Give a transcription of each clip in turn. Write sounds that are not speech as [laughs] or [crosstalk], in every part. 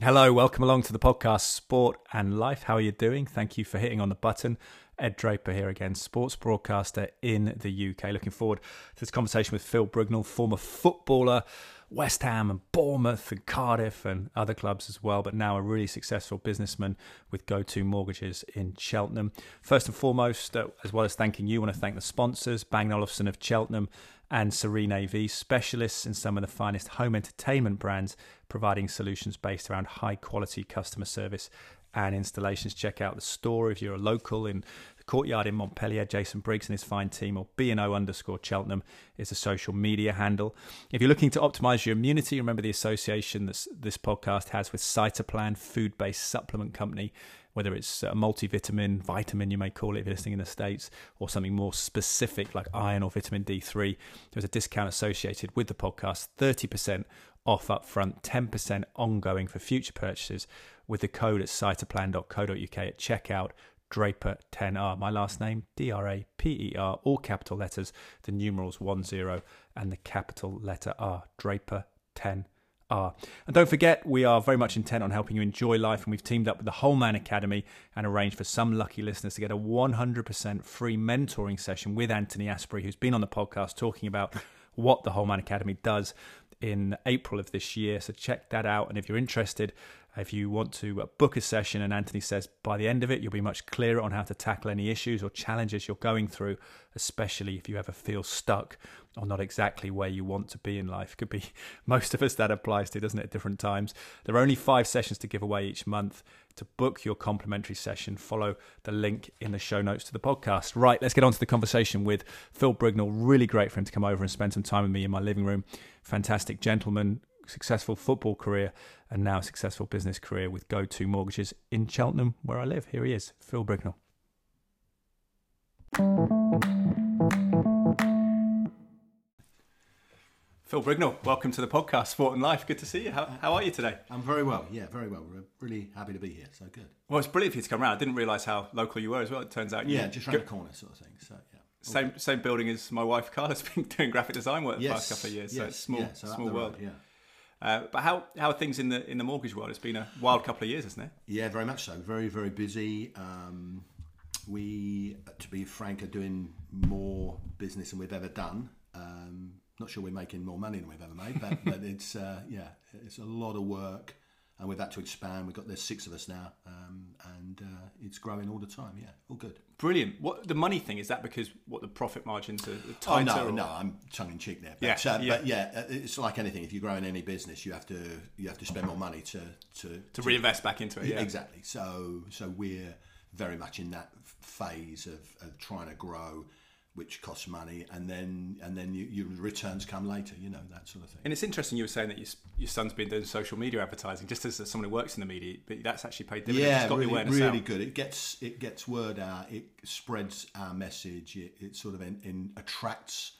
Hello, welcome along to the podcast Sport and Life. How are you doing? Thank you for hitting on the button. Ed Draper here again, sports broadcaster in the UK. Looking forward to this conversation with Phil Brignall, former footballer, West Ham and Bournemouth and Cardiff and other clubs as well, but now a really successful businessman with Go To Mortgages in Cheltenham. First and foremost, uh, as well as thanking you, I want to thank the sponsors, Bang Olufsen of Cheltenham and Serene AV, specialists in some of the finest home entertainment brands, providing solutions based around high quality customer service and installations. Check out the store if you're a local in the courtyard in Montpellier. Jason Briggs and his fine team, or B&O underscore Cheltenham is a social media handle. If you're looking to optimize your immunity, remember the association this, this podcast has with Cytoplan, food based supplement company whether it's a multivitamin, vitamin, you may call it if you're listening in the States, or something more specific like iron or vitamin D3, there's a discount associated with the podcast 30% off up front, 10% ongoing for future purchases with the code at cytoplan.co.uk at checkout. Draper10R, my last name, D R A P E R, all capital letters, the numerals 10 and the capital letter R, Draper10 are. And don't forget, we are very much intent on helping you enjoy life, and we've teamed up with the Whole Man Academy and arranged for some lucky listeners to get a 100% free mentoring session with Anthony Asprey, who's been on the podcast talking about what the Whole Man Academy does in April of this year. So check that out. And if you're interested, if you want to book a session, and Anthony says by the end of it, you'll be much clearer on how to tackle any issues or challenges you're going through, especially if you ever feel stuck or not exactly where you want to be in life. Could be [laughs] most of us that applies to, doesn't it, at different times. There are only five sessions to give away each month. To book your complimentary session, follow the link in the show notes to the podcast. Right, let's get on to the conversation with Phil Brignall. Really great for him to come over and spend some time with me in my living room. Fantastic gentleman, successful football career, and now successful business career with Go To Mortgages in Cheltenham, where I live. Here he is, Phil Brignall. Phil Brignall, welcome to the podcast, Sport and Life. Good to see you. How, how are you today? I'm very well. Yeah, very well. We're really happy to be here. So good. Well, it's brilliant for you to come around. I didn't realise how local you were as well. It turns out. Yeah, just around the corner, sort of thing. So yeah. Same same building as my wife Carla's been [laughs] doing graphic design work yes, the past couple of years. Yes, so it's small yeah, so small world. Road, yeah. Uh, but how how are things in the in the mortgage world? It's been a wild couple of years, hasn't it? Yeah, very much so. Very very busy. Um, we, to be frank, are doing more business than we've ever done. Um, not sure we're making more money than we've ever made, but, but [laughs] it's uh, yeah, it's a lot of work, and we've had to expand. We've got there's six of us now, um, and uh, it's growing all the time. Yeah, all good. Brilliant. What the money thing is that because what the profit margins are tighter? Oh, no, or? no, I'm tongue in cheek there. But, yeah, uh, yeah. but yeah, uh, it's like anything. If you grow in any business, you have to you have to spend more money to to, to, to reinvest back into it. Yeah, exactly. So so we're very much in that phase of, of trying to grow which costs money, and then and then you, your returns come later. You know that sort of thing. And it's interesting you were saying that your, your son's been doing social media advertising, just as someone who works in the media, but that's actually paid dividends. Yeah, it's got really, really good. It gets it gets word out. It spreads our message. It, it sort of in, in attracts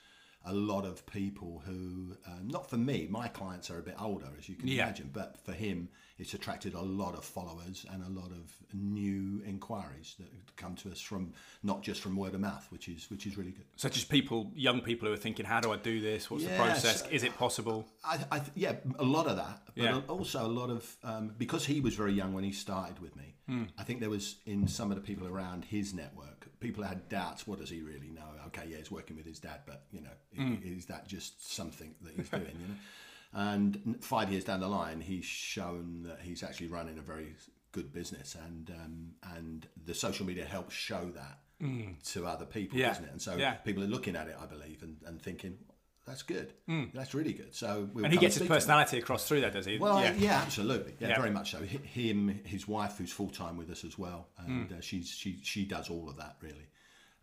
a lot of people who, uh, not for me, my clients are a bit older, as you can yeah. imagine, but for him, it's attracted a lot of followers and a lot of new inquiries that come to us from not just from word of mouth, which is which is really good. So just people, young people who are thinking, how do I do this? What's yes, the process? Is it possible? I, I, yeah, a lot of that, but yeah. also a lot of um, because he was very young when he started with me. Hmm. I think there was in some of the people around his network, people had doubts. What does he really know? Okay, yeah, he's working with his dad, but you know, mm. is that just something that he's doing? You know. [laughs] And five years down the line, he's shown that he's actually running a very good business, and um, and the social media helps show that mm. to other people, yeah. doesn't it? And so yeah. people are looking at it, I believe, and, and thinking, that's good. Mm. That's really good. So we'll and he gets his personality across through that, does he? Well, yeah, yeah absolutely. Yeah, yeah, very much so. Him, his wife, who's full time with us as well, and mm. uh, she's she she does all of that really.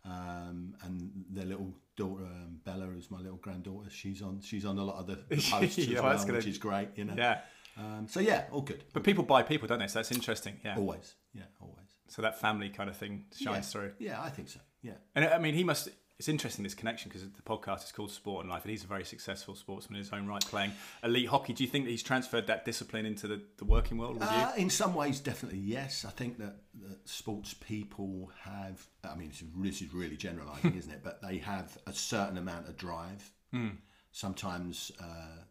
Um, and their little daughter um, Bella who's my little granddaughter. She's on she's on a lot of the, [laughs] the posts yeah, as well, gonna... which is great. You know. Yeah. Um, so yeah, all good. But people buy people, don't they? So that's interesting. Yeah. Always. Yeah. Always. So that family kind of thing shines yeah. through. Yeah, I think so. Yeah. And I mean, he must it's interesting this connection because the podcast is called Sport and Life, and he's a very successful sportsman in his own right, playing elite hockey. Do you think that he's transferred that discipline into the, the working world? Uh, in some ways, definitely yes. I think that, that sports people have. I mean, this is really generalising, [laughs] isn't it? But they have a certain amount of drive. Mm. Sometimes uh,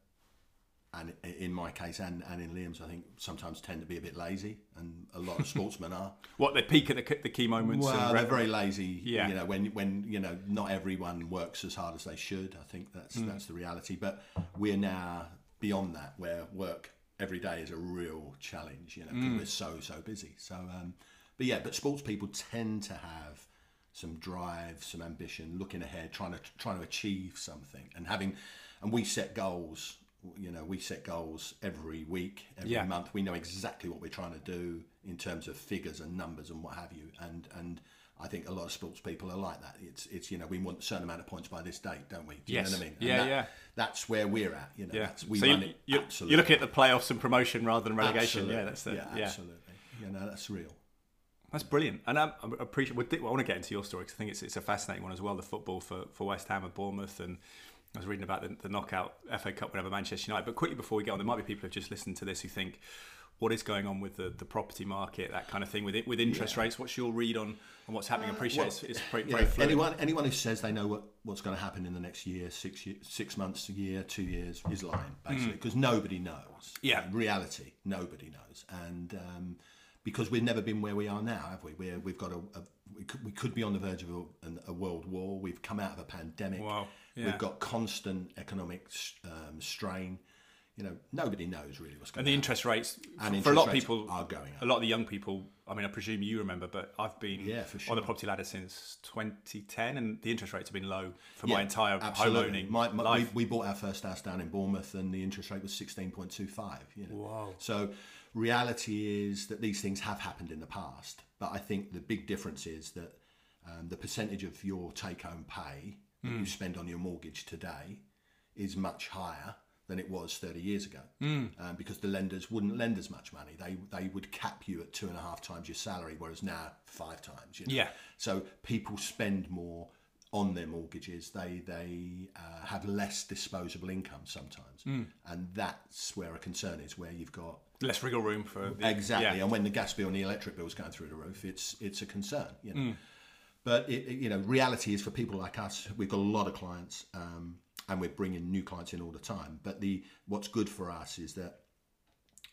and in my case and, and in Liam's, I think sometimes tend to be a bit lazy, and a lot of sportsmen are. [laughs] What they peak at the, the key moments? Well, and they're very lazy. Yeah. You know, when when you know not everyone works as hard as they should. I think that's Mm. that's the reality. But we're now beyond that, where work every day is a real challenge. You know, Mm. we're so so busy. So, um, but yeah, but sports people tend to have some drive, some ambition, looking ahead, trying to trying to achieve something, and having, and we set goals. You know, we set goals every week, every Yeah. month. We know exactly what we're trying to do in terms of figures and numbers and what have you. And and I think a lot of sports people are like that. It's it's you know we want a certain amount of points by this date, don't we? Do you Yes. know what I mean? And Yeah, that- yeah. That's where we're at. You know, Yeah. that's, we so run you, it you, absolutely. you're looking at the playoffs and promotion rather than relegation. Absolutely. Yeah, that's the, yeah, yeah. absolutely. You know, that's real. That's brilliant, and um, I appreciate. I want to get into your story because I think it's it's a fascinating one as well. The football for, for West Ham and Bournemouth, and I was reading about the, the knockout FA Cup whenever Manchester United. But quickly before we get on, there might be people who've just listened to this who think, what is going on with the, the property market, that kind of thing, with it, with interest rates? What's your read on, on what's happening? I appreciate well, it's, it's very, Yeah, very anyone anyone who says they know what, what's going to happen in the next year, six year, six months, a year, two years is lying basically because nobody knows. Mm. Yeah. In reality, nobody knows, and um, because we've never been where we are now, have we? We're, we've got a, a we, could, we could be on the verge of a, a world war. We've come out of a pandemic. Wow. Yeah. We've got constant economic um, strain. You know, nobody knows really what's going on. and the happen. interest rates And for a lot of people are going up. A lot of the young people. I mean, I presume you remember, but I've been Yeah, for on the property ladder since 2010, and the interest rates have been low for my Yeah, entire home absolutely. owning My, my, we, life. we bought our first house down in Bournemouth, and the interest rate was sixteen point two five. You know, Wow. So reality is that these things have happened in the past, but I think the big difference is that um, the percentage of your take-home pay that Hmm. you spend on your mortgage today is much higher than it was 30 years ago Hmm. um, because the lenders wouldn't lend as much money they they would cap you at two and a half times your salary whereas now five times you know? Yeah. So people spend more on their mortgages. They they uh, have less disposable income sometimes, Hmm. and that's where a concern is. Where you've got Less wriggle room for the, exactly, Yeah. and when the gas bill and the electric bill is going through the roof, it's it's a concern. You know, but it, it- you know, reality is for people like us, we've got a lot of clients, um, and we're bringing new clients in all the time. But the what's good for us is that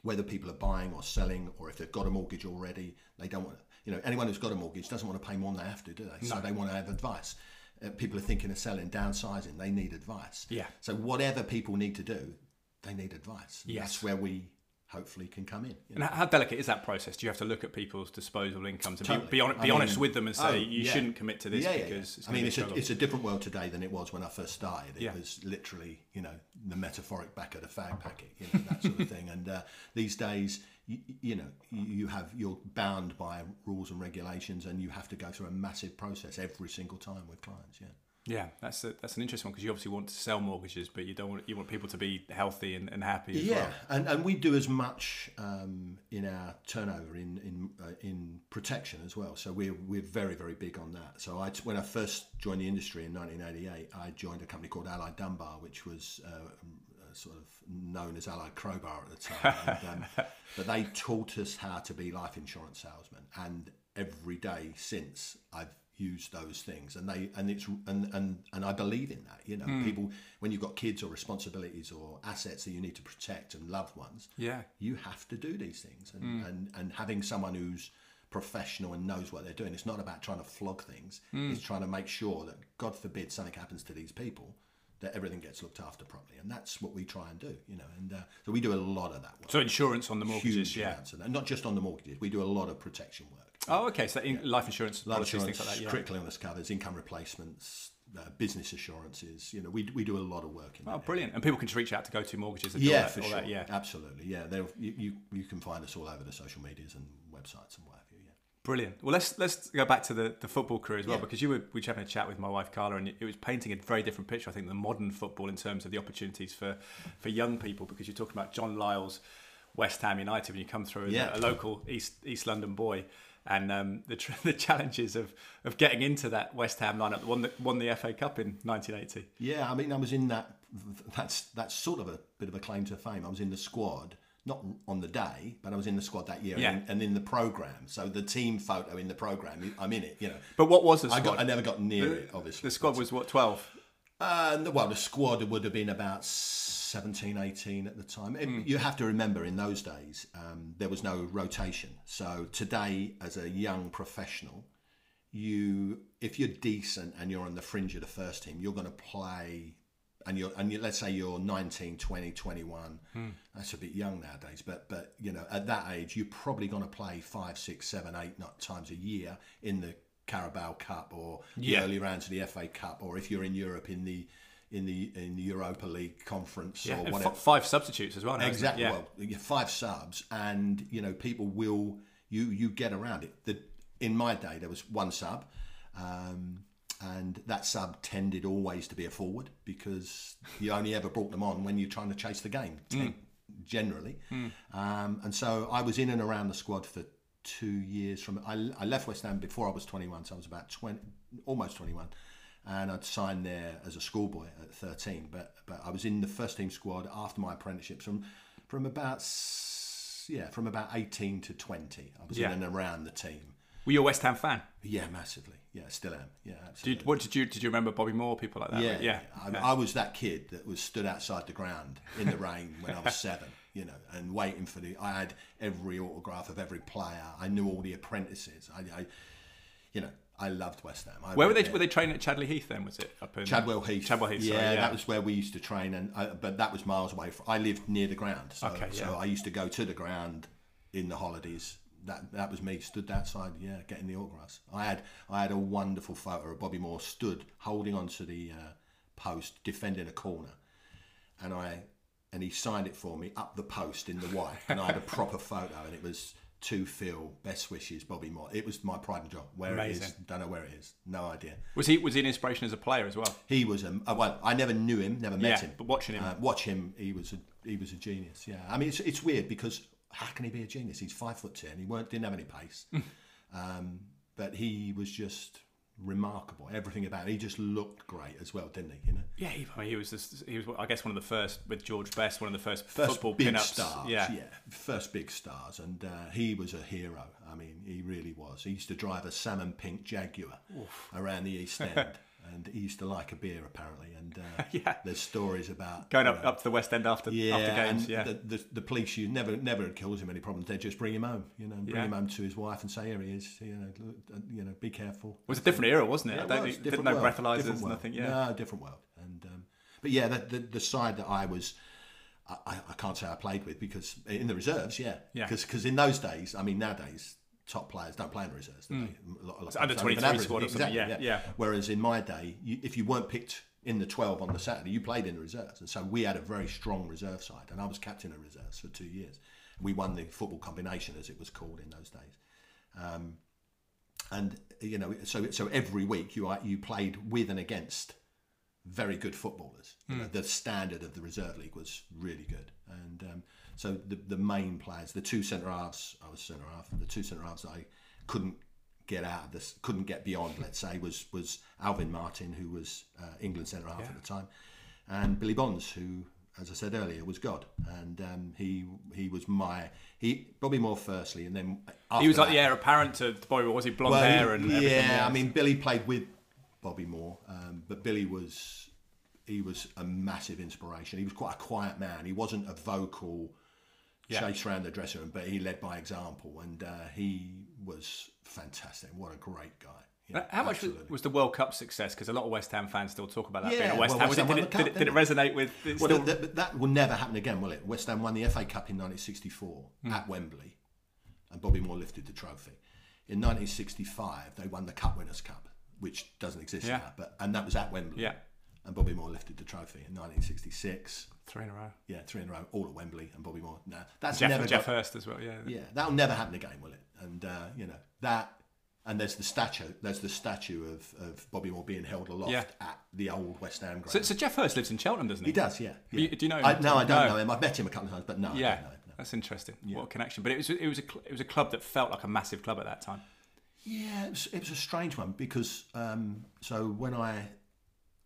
whether people are buying or selling or if they've got a mortgage already they don't want you know anyone who's got a mortgage doesn't want to pay more than they have to do they so they want to have advice uh, people are thinking of selling downsizing they need advice Yeah. so whatever people need to do they need advice Yes. that's where we hopefully can come in you And how delicate is that process? Do you have to look at people's disposable incomes and Totally. be, be, I be mean- honest with them and say Oh, you yeah. shouldn't commit to this Yeah, because yeah. it's I mean, it's a, it's a different world today than it was when I first started. It was literally, you know, the metaphoric back of the fag packet, you know, that sort of thing. And uh, these days, you, you know, you have you're bound by rules and regulations, and you have to go through a massive process every single time with clients. Yeah. Yeah, that's a, that's an interesting one because you obviously want to sell mortgages, but you don't want you want people to be healthy and, and happy as Yeah, well. and, and we do as much um, in our turnover in in uh, in protection as well. So we're we're very very big on that. So I when I first joined the industry in 1988, I joined a company called Allied Dunbar, which was uh, uh, sort of known as Allied Crowbar at the time. [laughs] and, um, but they taught us how to be life insurance salesmen, and every day since I've used those things. And they and it's and and, and I believe in that you know. Hmm. People when you've got kids or responsibilities or assets that you need to protect and loved ones Yeah. you have to do these things. And, hmm. and and having someone who's professional and knows what they're doing it's not about trying to flog things. Hmm. It's trying to make sure that god forbid something happens to these people that everything gets looked after properly. And that's what we try and do you know. And uh, so we do a lot of that work. So insurance on the mortgages, huge yeah. that. not just on the mortgages. We do a lot of protection work Oh, okay. So in, life insurance life policies, insurance, things like that. Yeah. critical illness covers, income replacements, uh, business assurances. You know, we, we do a lot of work in that. Oh, brilliant! And people can just reach out to go to mortgages. and all Yeah, that, for all sure. that, yeah, absolutely. Yeah, you, you you can find us all over the social medias and websites and what have you. Yeah. brilliant. Well, let's let's go back to the, the football career as well Yeah. because you were we were having a chat with my wife Carla and it was painting a very different picture. I think the modern football in terms of the opportunities for for young people because you're talking about John Lyall's, West Ham United when you come through as Yeah. a, a local East East London boy. And um, the tr- [laughs] the challenges of, of getting into that West Ham lineup, the one that won the FA Cup in 1980. Yeah, I mean, I was in that. That's that's sort of a bit of a claim to fame. I was in the squad, not on the day, but I was in the squad that year, Yeah. and, and in the program. So the team photo in the program, I'm in it. You know, But what was the I squad? got I never got near it. Obviously, the squad was what 12. Uh, well, the squad would have been about 17, 18 at the time. It- You have to remember in those days, um, there was no rotation. So today, as a young professional, you if you're decent and you're on the fringe of the first team, you're going to play. And you're, and you, let's say you're 19, 20, 21. That's a bit young nowadays, but but you know at that age you're probably going to play five, six, seven, eight not times a year in the Carabao Cup or Yeah. the early rounds of the FA Cup, or if you're in Europe in the in the in the Europa League conference Yeah, or whatever. f- five substitutes as well. now. Exactly. Yeah. Well, five subs, and you know people will you you get around it. The, in my day, there was one sub, um, and that sub tended always to be a forward because you only ever brought them on when you're trying to chase the game, ten- generally. Um, and so I was in and around the squad for two years. From I, I left West Ham before I was 21, so I was about 20, almost 21 and I'd signed there as a schoolboy at 13. But but I was in the first team squad after my apprenticeships from from about yeah from about 18 to 20. I was Yeah. in and around the team. Were you a West Ham fan? Yeah, massively. Yeah, still am. Yeah, Did, absolutely. what did you did you remember Bobby Moore? People like that? yeah, yeah. I, I was that kid that was stood outside the ground in the rain when I was [laughs] seven, you know, and waiting for the. I had every autograph of every player. I knew all the apprentices. I, I you know, I loved West Ham. I Where were they? there. Were they training at Chadley Heath? Then was it up in Chadwell Heath. Chadwell Heath. Yeah, sorry, yeah, that was where we used to train, and I, but that was miles away. From, I lived near the ground, so, Okay, so. I used to go to the ground in the holidays. That that was me, stood outside, yeah, getting the autographs. I had I had a wonderful photo of Bobby Moore stood holding onto the uh, post, defending a corner, and I and he signed it for me up the post in the white, and I had a proper photo, and it was. To Phil, best wishes, Bobby Moore. It was my pride and joy. Where it is, don't know where it is. No idea. Was he was he an inspiration as a player as well? He was a uh, well. I never knew him, never met Yeah, him. but watching him. uh, watch him, he was a he was a genius. Yeah, I mean it's it's weird because how can he be a genius? He's five foot ten. He weren't didn't have any pace, [laughs] um, but he was just remarkable. Everything about it. He just looked great as well, didn't he? You know, Yeah, he, I mean, he was just, he was I guess one of the first with George Best, one of the first, first football big pin-ups. stars. yeah. yeah, first big stars, and uh, he was a hero. I mean, he really was. He used to drive a salmon pink Jaguar around the East End. [laughs] And he used to like a beer apparently, and uh, [laughs] Yeah. there's stories about Going you up, know, up to the West End after Yeah, after games. Yeah, the, the, the police you never never cause him any problems. They just bring him home, you know, bring Yeah. him home to his wife and say, "Here he is, you know, look, uh, you know, be careful." it was a different era, wasn't it? Yeah, I don't was, think, different know world, breathalyzers, nothing. Yeah, no, different world. And um, but yeah, the, the the side that I was. I, I I can't say I played with because in the reserves, yeah, Yeah. Because in those days, I mean, nowadays top players don't play in the reserves. do they? A lot- a lot of Hmm. under times don't even 23 have squad or something, Exactly, yeah, yeah. Whereas in my day, you, if you weren't picked in the 12 on the Saturday, you played in the reserves. And so we had a very strong reserve side. And I was captain of reserves for two years. We won the football combination, as it was called in those days. Um, and, you know, so so every week you, you played with and against very good footballers. You know, the standard of the reserve league was really good. And um, so the, the main players, the two centre halves, I was centre half, the two centre halves I couldn't get out of this, couldn't get beyond, let's say, was was Alvin Martin, who was uh, England centre half at the time, and Billy Bonds, who, as I said earlier, was God, and um, he he was my he Bobby Moore firstly, and then he was like that- the heir apparent to Bobby. Moore. Was he blonde well, hair and yeah? I mean Billy played with Bobby Moore, um, but Billy was he was a massive inspiration. He was quite a quiet man. He wasn't a vocal Yeah. chase around the dressing room, but he led by example, and uh, he was fantastic. What a great guy! Yeah, How much was, absolutely. the World Cup success? Because a lot of West Ham fans still talk about that being Yeah, a West well, Ham. West Ham did, it, cup, did, it, did it resonate with? Well, still, that, that, that will never happen again, will it? West Ham won the FA Cup in 1964 Hmm. at Wembley, and Bobby Moore lifted the trophy. In 1965, they won the Cup Winners' Cup, which doesn't exist Yeah. now, but and that was at Wembley. Yeah. And Bobby Moore lifted the trophy in 1966. three in a row. Yeah, three in a row, all at Wembley, and Bobby Moore. No, that's Geoff, never Geoff got- Hurst as well. Yeah. Yeah, that'll never happen again, will it? And uh, you know that. And there's the statue. There's the statue of, of Bobby Moore being held aloft Yeah. at the old West Ham ground. So, so Geoff Hurst lives in Cheltenham, doesn't he? He does, yeah. You- yeah. do you know him? I, no, I don't No. know him. I've met him a couple of times, but no, I Yeah, don't know him. no. that's interesting. What a connection! But it was it was a it was a club that felt like a massive club at that time. Yeah, it was, it was a strange one because um, so when I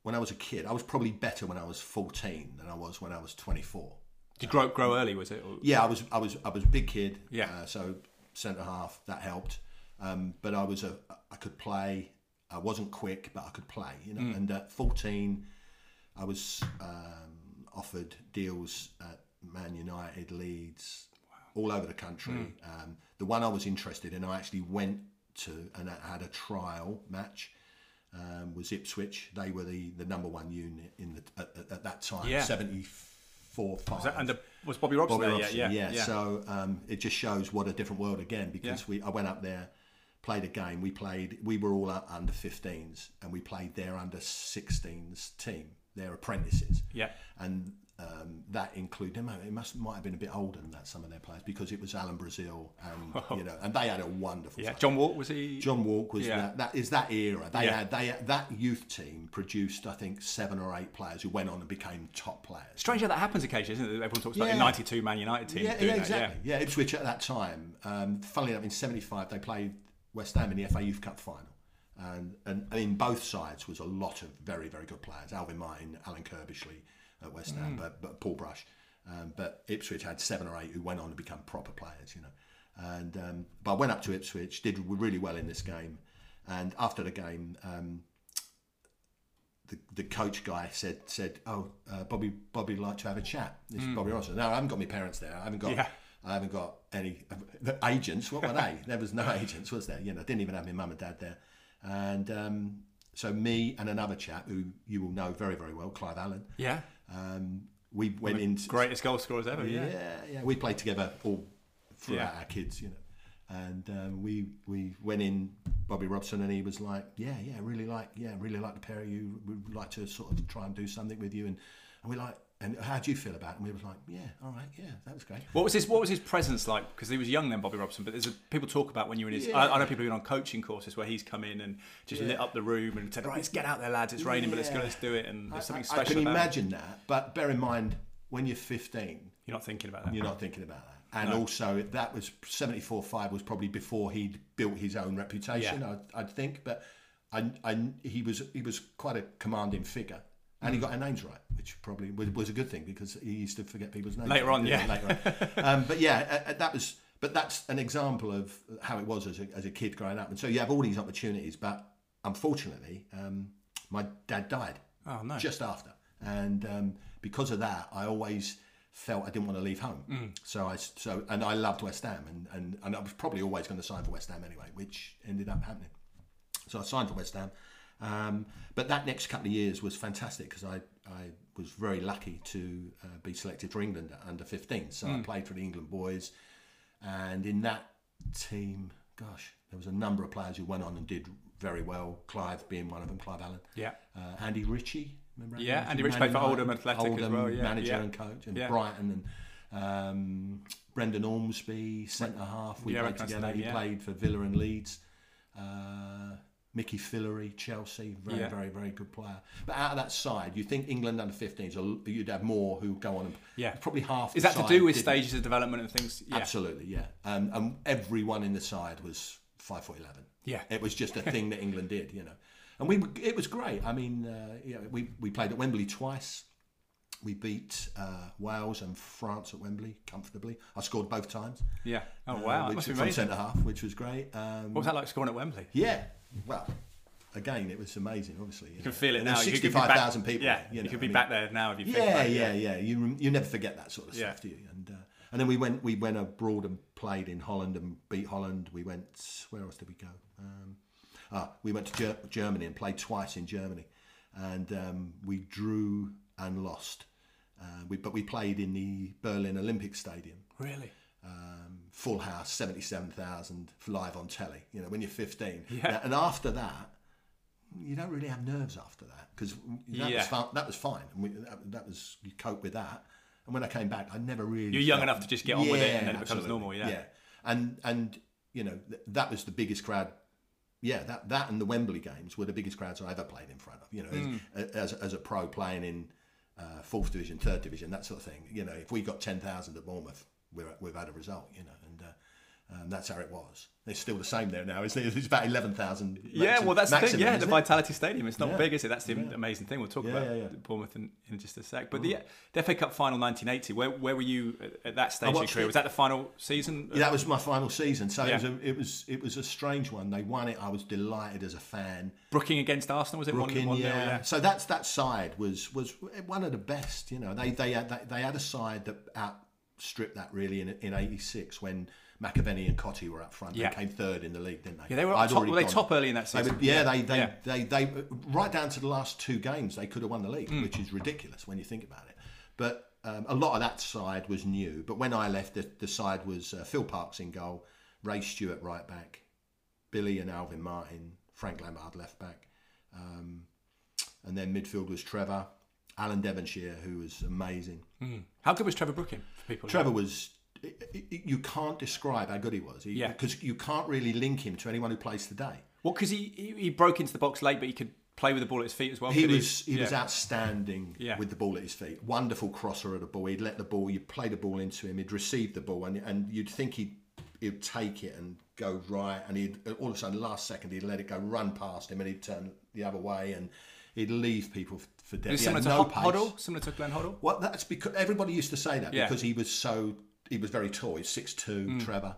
when I was a kid, I was probably better when I was 14 than I was when I was 24. Did you grow grow early? Was it? Yeah, I was I was I was a big kid. Yeah. Uh, so centre half that helped, um, but I was a I could play. I wasn't quick, but I could play. You know, Hmm. and at 14, I was um, offered deals at Man United, Leeds, all over the country. Um, the one I was interested in, I actually went to and I had a trial match. Um, was Ipswich? They were the, the number one unit in the at, at- at that time. Yeah. seventy four five. Was that under was Bobby Robson Bobby there? Robson, yeah, yeah, yeah. So um, it just shows what a different world again because we I went up there, played a game. We played. We were all up under 15s, and we played their under 16s team, their apprentices. Yeah. And um, that included. It must might have been a bit older than that. Some of their players because it was Alan Brazil, and [laughs] you know, and they had a wonderful. yeah. time. John Wark was he? John Wark was Yeah. that, that is that era. They Yeah. had they that youth team produced I think seven or eight players who went on and became top players. Strange how that happens occasionally, isn't it? Everyone talks about Yeah. the '92 Man United team. Yeah, doing yeah, that, exactly. Yeah. Ipswich at that time. Um, funnily enough, in '75 they played West Ham in the FA Youth Cup final, and and I mean both sides was a lot of very very good players. Alvin Martin, Alan Curbishley at West Mm. Ham, but, but Paul Brush. Um, but Ipswich had seven or eight who went on to become proper players, you know. And um, but I went up to Ipswich, did really well in this game, and after the game. Um, the, the coach guy said said, "Oh, uh, Bobby Bobby would like to have a chat." This is Bobby Robson. No, I haven't got my parents there. I haven't got. Yeah. I haven't got any agents. What were they? there was no [laughs] agents, was there? You know, I didn't even have my mum and dad there. And um, so me and another chap who you will know very very well, Clive Allen. yeah. Um, we went in. Greatest goal scorers ever. Yeah, Yeah. yeah. We played together all throughout Yeah. our kids, you know. And um, we we went in Bobby Robson, and he was like, "Yeah, yeah, really like, yeah, really like the pair of you. We'd like to sort of try and do something with you." And and we like, and how do you feel about it? And we were like, "Yeah, all right, yeah, that was great." What was his What was his presence like? Because he was young then, Bobby Robson. But there's a, people talk about when you were in his. I, I know people who've been on coaching courses where he's come in and just lit up the room and said, "Right, let's get out there, lads. It's raining, but let's go, Yeah. let's do it." And there's something I, I special can about it. imagine that, but bear in mind when you're 15, You're not thinking about that. you're not thinking about that. And also, that was 74 5 was probably before he'd built his own reputation, Yeah. I'd, I'd think. But I, I, he was he was quite a commanding figure. And he got our names right, which probably was, was a good thing because he used to forget people's names Later on, yeah. Later on. [laughs] um, but yeah, uh, uh, that was. But that's an example of how it was as a, as a kid growing up. And so you have all these opportunities, but unfortunately, um, my dad died Oh no. just after, and um, because of that, I always felt I didn't want to leave home. Mm. So I so and I loved West Ham, and, and, and I was probably always going to sign for West Ham anyway, which ended up happening. So I signed for West Ham, um, but that next couple of years was fantastic because I I was very lucky to uh, be selected for England under 15. So Mm. I played for the England boys, and in that team, gosh, there was a number of players who went on and did very well. Clive being one of them, Clive Allen. Yeah. Uh, Andy Ritchie. Remember Yeah, Andy Ritchie? Ritchie played for Oldham Athletic as Oldham well, yeah, manager yeah. and coach, and Yeah. Brighton and um, Brendan Ormsby, centre half. We Yeah, played together. name, he played for Villa and Leeds. Uh, Mickey Fillery, Chelsea, very, Yeah. very, very good player. But out of that side, you think England under 15s, are- you'd have more who go on and Yeah. probably half. Is that to do with stages of development and things? Yeah. Absolutely, yeah. Um, and everyone in the side was five foot eleven. Yeah. it was just a [laughs] thing that England did, you know. And we, it was great. I mean, uh, you know, we we played at Wembley twice. We beat uh, Wales and France at Wembley comfortably. I scored both times. Yeah. Oh uh, wow, that which, must be from centre half, which was great. Um, What was that like scoring at Wembley? yeah, well, again, it was amazing. Obviously, you, You can feel it now. You could be Sixty-five thousand people. Yeah, you, you, know, could I be mean, back there now if you yeah, it. yeah, yeah. You you never forget that sort of Yeah. stuff, do you? And uh, and then we went we went abroad and played in Holland and beat Holland. We went where else did we go? Um, ah, we went to Ger- Germany and played twice in Germany, and um, we drew and lost. Uh, we, but we played in the Berlin Olympic Stadium, Really? um, full house, seventy-seven thousand live on telly. You know, when you're fifteen, Yeah. and after that, you don't really have nerves after that because that Yeah. was fun, that was fine. And we, that, that was you cope with that. And when I came back, I never really. You're young felt- enough to just get on with it and then it becomes normal, yeah. yeah. And and you know th- that was the biggest crowd. Yeah, that that and the Wembley games were the biggest crowds I ever played in front of. You know, Hmm. as, as as a pro playing in uh, fourth division, third division, that sort of thing. You know, if we got ten thousand at Bournemouth, we're, we've had a result. You know, and uh, Um, that's how it was. It's still the same there now. It's, [laughs] it's about eleven thousand. Yeah, well, that's maximum, the thing. Yeah, the Vitality Stadium. It's not yeah. big, is it? That's the yeah. amazing thing. We'll talk yeah, about Bournemouth in, in, just a sec. But the, the, FA Cup final, 1980. Where, where were you at that stage of your career? It. Was that the final season? That was my final season. So it was a, it was it was a strange one. They won it. I was delighted as a fan. Brooking against Arsenal was it? Brooking, one, one yeah. So that's that side was was one of the best. You know, they they had, they, they had a side that outstripped that really in in '86 when McAvennie and Cottee were up front. Yeah. They came third in the league, didn't they? Yeah, they were top, were they top early in that season. They were, yeah, They, they, yeah. They, they, they, right down to the last two games, they could have won the league, mm. which is ridiculous when you think about it. But um, a lot of that side was new. But when I left, the, the side was uh, Phil Parkes in goal, Ray Stewart right back, Billy and Alvin Martin, Frank Lampard left back. Um, and then midfield was Trevor, Alan Devonshire, who was amazing. Mm. How good was Trevor Brooking for people? Trevor was you can't describe how good he was. He, yeah. Because you can't really link him to anyone who plays today. Well, because he, he, he broke into the box late, but he could play with the ball at his feet as well. He was he, he yeah. was outstanding yeah. with the ball at his feet. Wonderful crosser of the ball. He'd let the ball, You'd play the ball into him. He'd receive the ball, and and you'd think he'd he'd take it and go right, and he'd all of a sudden last second he'd let it go, run past him, and he'd turn the other way, and he'd leave people for dead. Similar to no Hoddle, similar to Glenn Hoddle. Well, that's because everybody used to say that yeah. because he was so he was very tall. He's six two, mm. Trevor.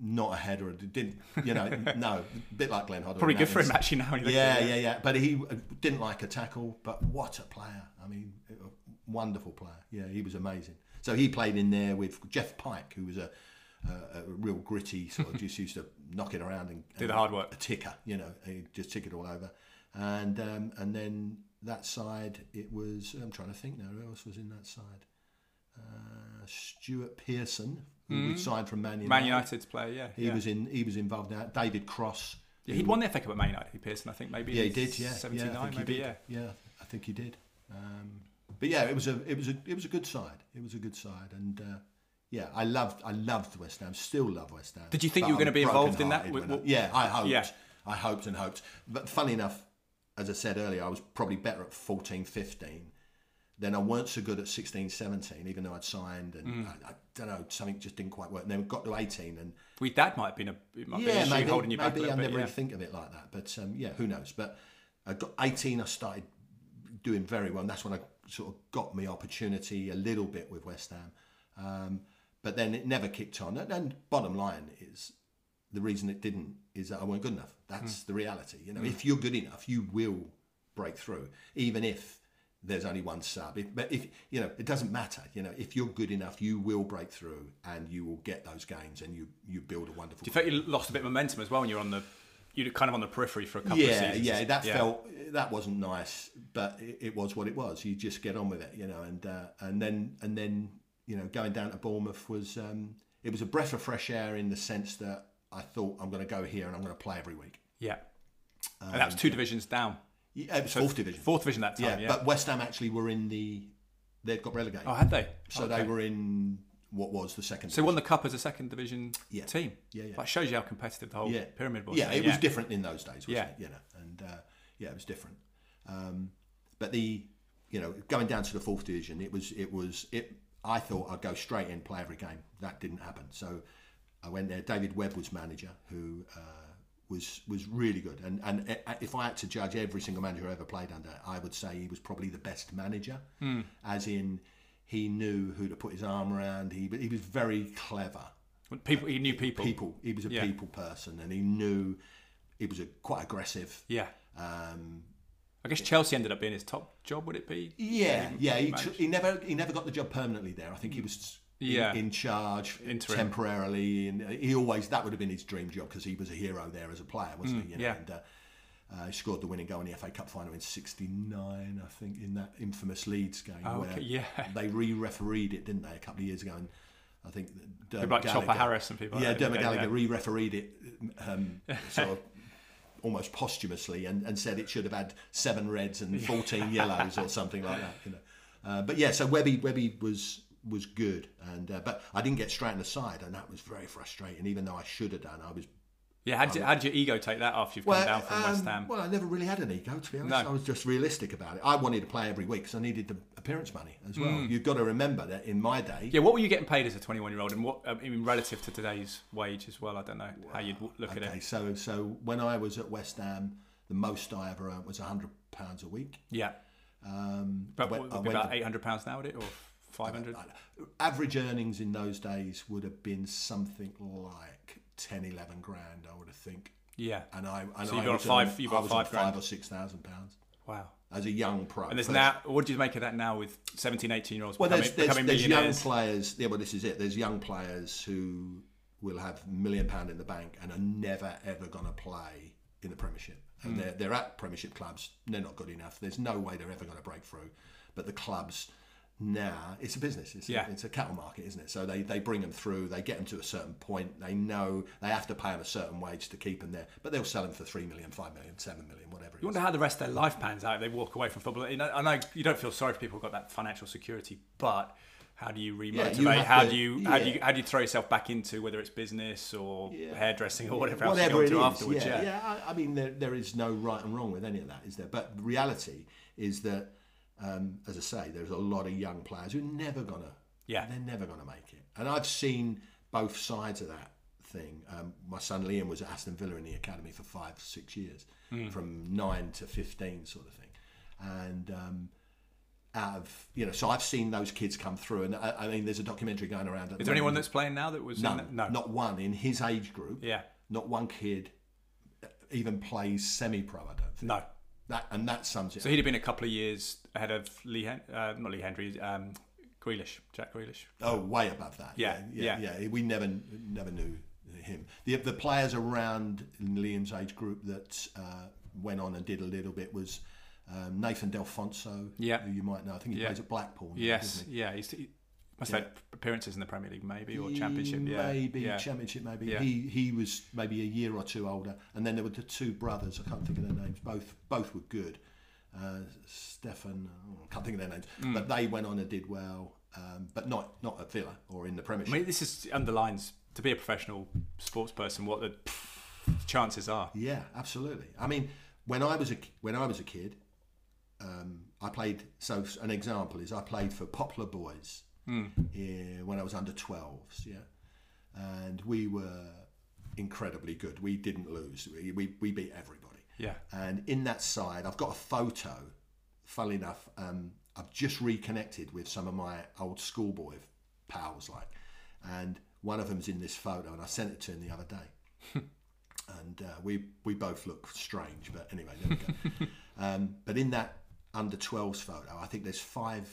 Not a header. Didn't you know? [laughs] no, a bit like Glenn Hoddle. Probably good for him actually now. Yeah, yeah, yeah. But he didn't like a tackle. But what a player! I mean, wonderful player. Yeah, he was amazing. So he played in there with Geoff Pike, who was a, a, a real gritty sort of [laughs] just used to knock it around and, do the hard work. A ticker, you know, he just tick it all over. And um, and then that side, it was. I'm trying to think now. Who else was in that side? Uh, Stuart Pearson, who mm. signed from Man United. Man United's player, yeah. He yeah. was in. He was involved now. David Cross. Yeah, he'd won the FA Cup at Man United. Pearson, I think, maybe. Yeah, he did. Yeah, seventy nine, yeah, maybe. Yeah, yeah, I think he did. Um, but yeah, it was a it was a it was a good side. It was a good side, and uh, yeah, I loved I loved West Ham. Still love West Ham. Did you think you were going to be involved in that? I, yeah, I hoped. Yeah. I hoped and hoped. But funny enough, as I said earlier, I was probably better at 14, 15 then I weren't so good at 16, 17, even though I'd signed, and mm. I, I, don't know, something just didn't quite work. And then we got to 18, and we that might have been a might yeah, be maybe, holding you maybe back. I never yeah. really think of it like that, but um, yeah, who knows? But I got 18, I started doing very well, and that's when I sort of got me opportunity a little bit with West Ham. Um, but then it never kicked on. And, and, bottom line is the reason it didn't is that I weren't good enough. That's mm. the reality. You know, mm. if you're good enough, you will break through, even if there's only one sub. but if you know, it doesn't matter. You know, if you're good enough, you will break through and you will get those gains, and you you build a wonderful. Do you think you lost a bit of momentum as well when you're on the you're kind of on the periphery for a couple yeah, of seasons? Yeah, that yeah. felt that wasn't nice, but it, it, was what it was. You just get on with it, you know, and uh, and then and then you know, going down to Bournemouth was um, it was a breath of fresh air in the sense that I thought I'm going to go here and I'm going to play every week. Yeah, um, and that was two divisions down. Yeah, it was so fourth division. Fourth division that time. Yeah, yeah, but West Ham actually were in the. They'd got relegated. Oh, had they? So okay. they were in what was the second. So they won the cup as a second division yeah. team. Yeah, yeah. That shows you how competitive the whole yeah. pyramid was. Yeah, it yeah. was different in those days. yeah, it? you know, and uh, yeah, it was different. Um, but the, you know, going down to the fourth division, it was it was it. I thought I'd go straight in, play every game. That didn't happen. So I went there. David Webb was manager, who. Uh, was was really good. And and if I had to judge every single manager who ever played under, I would say he was probably the best manager, mm. as in he knew who to put his arm around. He he was very clever. People he knew people. People. He was a yeah. people person, and he knew he was a quite aggressive. Yeah. Um, I guess Chelsea ended up being his top job. Would it be? Yeah, yeah. He, he never he never got the job permanently there. I think he was yeah. in, in charge Interim. temporarily, and he always that would have been his dream job because he was a hero there as a player, wasn't mm, he? You know, yeah. And, uh, uh, he scored the winning goal in the FA Cup final in '69, I think, in that infamous Leeds game oh, where okay, yeah. [laughs] they re-refereed it, didn't they, a couple of years ago? And I think Dermot like Gallagher, Chopper Harris and people. Yeah, like Dermot Gallagher yeah. re-refereed it, um, [laughs] sort of almost posthumously, and, and said it should have had seven reds and 14 [laughs] yellows or something like that. You know, uh, but yeah, so Webby Webby was was good, and uh, but I didn't get straight on the side, and that was very frustrating. Even though I should have done, I was Yeah, how did, your ego take that off? You've come down from West um, Ham. Well, I never really had an ego, to be honest. No. I was just realistic about it. I wanted to play every week because I needed the appearance money as well. Mm. You've got to remember that in my day, yeah, what were you getting paid as a 21 year old, and what I mean relative to today's wage as well? I don't know how you'd look at it. so so when I was at West Ham, the most I ever earned was hundred pounds a week. Yeah, Um, but I went- would be about 800 pounds now, would it, or 500? average earnings in those days would have been something like 10, 11 grand, I would have think. Yeah. And I and So you I got was five- on- you I got five grand. five or six thousand pounds Wow. as a young pro. And there's now. What do you make of that now with 17, 18 year olds Well, becoming, there's, there's, there's young players. Yeah, well, this is it. There's young players who will have million pound in the bank and are never ever going to play in the Premiership. And Hmm. they're, they're at Premiership clubs. They're not good enough. There's no way they're ever going to break through. But the clubs now, it's a business. It's, Yeah. a, it's a cattle market, isn't it? So they, they bring them through. They get them to a certain point. They know they have to pay them a certain wage to keep them there. But they'll sell them for three million, five million, seven million, whatever. It You is. wonder how the rest of their life pans out. if They walk away from football. You know, I know you don't feel sorry for people who've got that financial security, but how do you remotivate? you how to- do you how do yeah. you how do you throw yourself back into whether it's business or Yeah. hairdressing or whatever, whatever else you go afterwards? yeah, Yeah, I, I mean, there, there is no right and wrong with any of that, is there? But reality is that, um, as I say, there's a lot of young players who are never gonna, Yeah. they're never gonna make it. And I've seen both sides of that thing. Um, my son Liam was at Aston Villa in the academy for five, six years, Hmm. from nine to fifteen, sort of thing, and. Um, out of you know, so I've seen those kids come through, and I, I mean, there's a documentary going around. Is the there anyone that's playing now that was in None, that? no? not one in his age group. Yeah, Not one kid even plays semi-pro. I don't think. no. That and that sums it. So up. he'd have been a couple of years ahead of Lee, Hen- uh, not Lee Hendrie, um, Grealish, Jack Grealish. Oh, way above that. Yeah, yeah, yeah. We never never knew him. The the players around Liam's age group that uh, went on and did a little bit was um, Nathan Delfouneso. Yeah. who you might know. I think he Yeah. plays at Blackpool. now, Yes, he? yeah. He's, he must have had appearances in the Premier League, maybe, or Championship. Yeah, maybe yeah. championship. Maybe Yeah. he he was maybe a year or two older, and then there were the two brothers. I can't think of their names. Both both were good. Uh, Stefan, oh, I can't think of their names, Mm. but they went on and did well, um, but not not at Villa or in the Premiership. I mean, this is underlines to be a professional sports person what the chances are. Yeah, absolutely. I mean, when I was a when I was a kid, um, I played. So an example is I played for Poplar Boys eh, when I was under 12s. Yeah, and we were incredibly good. We didn't lose. We we, we beat everybody. Yeah. And in that side, I've got a photo. Funnily enough, um, I've just reconnected with some of my old schoolboy pals, like, and one of them's in this photo, and I sent it to him the other day [laughs] and uh, we we both look strange. But anyway, there we go. [laughs] um, but in that under 12s photo, I think there's five,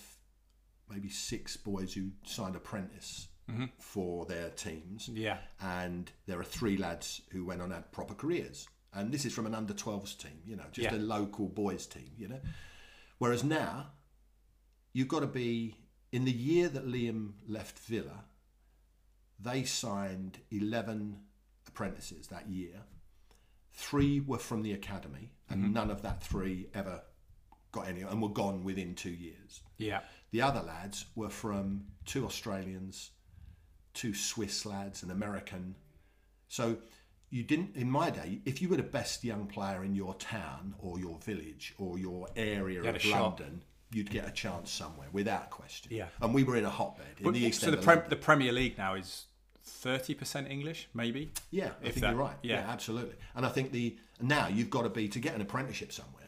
maybe six boys who signed apprentice mm-hmm. for their teams, Yeah. and there are three lads who went on had proper careers. And this is from an under 12s team, you know, just Yeah. a local boys team, you know. Whereas now, you've got to be in the year that Liam left Villa, they signed 11 apprentices that year. Three were from the academy, and mm-hmm. none of that three ever got any, and were gone within two years. Yeah. The other lads were from two Australians, two Swiss lads, an American. So you didn't, in my day, if you were the best young player in your town or your village or your area had of. London, you'd get a chance somewhere without question. Yeah. And we were in a hotbed in But- the East so the, Prem- the Premier League now is thirty percent English, maybe. Yeah, I If think that- you're right. yeah. Yeah. absolutely. And I think the now you've got to be to get an apprenticeship somewhere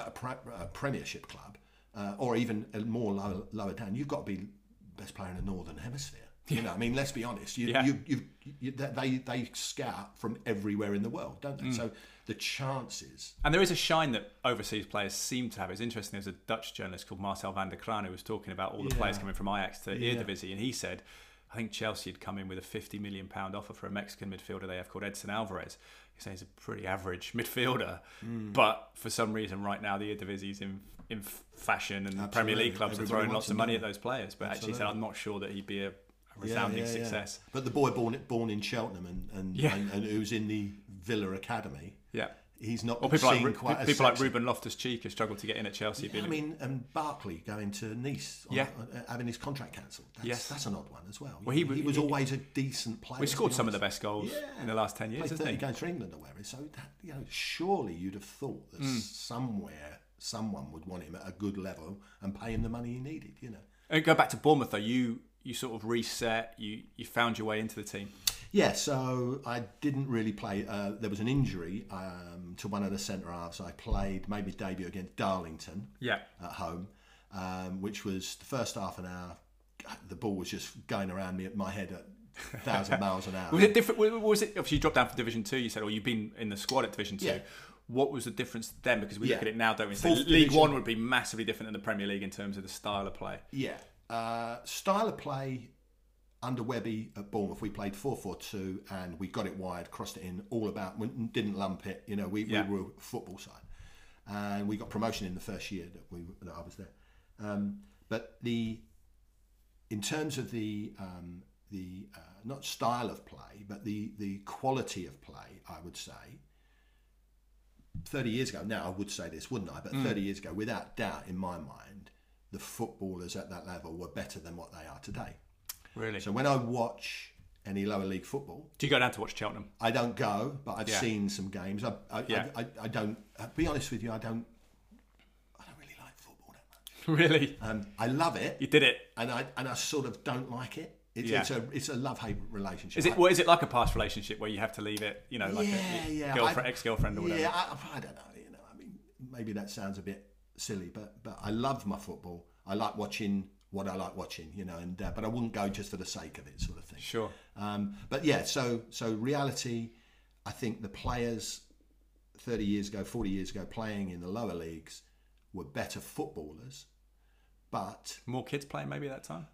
at a, pre, a Premiership club, uh, or even a more lower, lower down. You've got to be best player in the Northern Hemisphere. You know, I mean, let's be honest. You, Yeah. you, you, they they scout from everywhere in the world, don't they? Mm. So the chances. And there is a shine that overseas players seem to have. It's interesting. There's a Dutch journalist called Marcel van der Kraan who was talking about all the players coming from Ajax to Yeah. Eredivisie, and he said, I think Chelsea had come in with a 50 million pound offer for a Mexican midfielder they have called Edson Alvarez. He says he's a pretty average [laughs] midfielder, Hmm. but for some reason right now the Eredivisie is in in fashion, and the Premier League Absolutely. clubs are throwing lots of money at those players. But actually, said I'm not sure that he'd be a, resounding yeah, yeah. success. But the boy born born in Cheltenham and and, Yeah. and, and who's in the Villa Academy. Yeah. He's not or people seen like quite as people like. Ruben Loftus Cheek have struggled to get in at Chelsea. Yeah, I mean, and Barkley going to Nice, on- Yeah. on- uh, having his contract cancelled. That's, Yes. that's an odd one as well. Well, he he, was- he- always a decent player. we to scored some of the best goals Yeah. in the last ten years, Played hasn't 30 he? games for England or whatever. So that, you know, surely you'd have thought that Hmm. somewhere someone would want him at a good level and pay him the money he needed. You know. And go back to Bournemouth though. You you sort of reset. You you found your way into the team. Yeah, so I didn't really play. Uh, there was an injury um, to one of the centre halves. I played, made my debut against Darlington Yeah. at home, um, which was the first half an hour. The ball was just going around me at my head at thousand [laughs] miles an hour. Was it different? wa- Was it obviously you dropped down from Division Two? You said, or you've been in the squad at Division Two. Yeah. What was the difference then? Because we look at it now, don't we? So League division. One would be massively different than the Premier League in terms of the style of play. Yeah. Uh, style of play under Webby at Bournemouth, we played 4 4 2 and we got it wired, crossed it in, all about, we didn't lump it. You know, we, Yeah. we were a football side. And we got promotion in the first year that, we, that I was there. Um, but the in terms of the um, the uh, not style of play, but the the quality of play, I would say. Thirty years ago, now I would say this, wouldn't I? But thirty years ago, without doubt, in my mind, the footballers at that level were better than what they are today. Really? So when I watch any lower league football, Do you go down to watch Cheltenham? I don't go, but I've Yeah. seen some games. I, I, Yeah. I, I, I don't. I'll be honest with you, I don't. I don't really like football that much. [laughs] really? Um, I love it, You did it. and I and I sort of don't like it. It's, Yeah. it's a it's a love hate relationship. Is it? Well, is it like a past relationship where you have to leave it? You know, like yeah, a yeah, girlfriend, ex girlfriend, or whatever. Yeah, I, I don't know. You know, I mean, maybe that sounds a bit silly, but but I love my football. I like watching what I like watching. You know, and uh, but I wouldn't go just for the sake of it, sort of thing. Sure. Um, but yeah, so so reality, I think the players thirty years ago, forty years ago, playing in the lower leagues were better footballers, but More kids playing maybe at that time.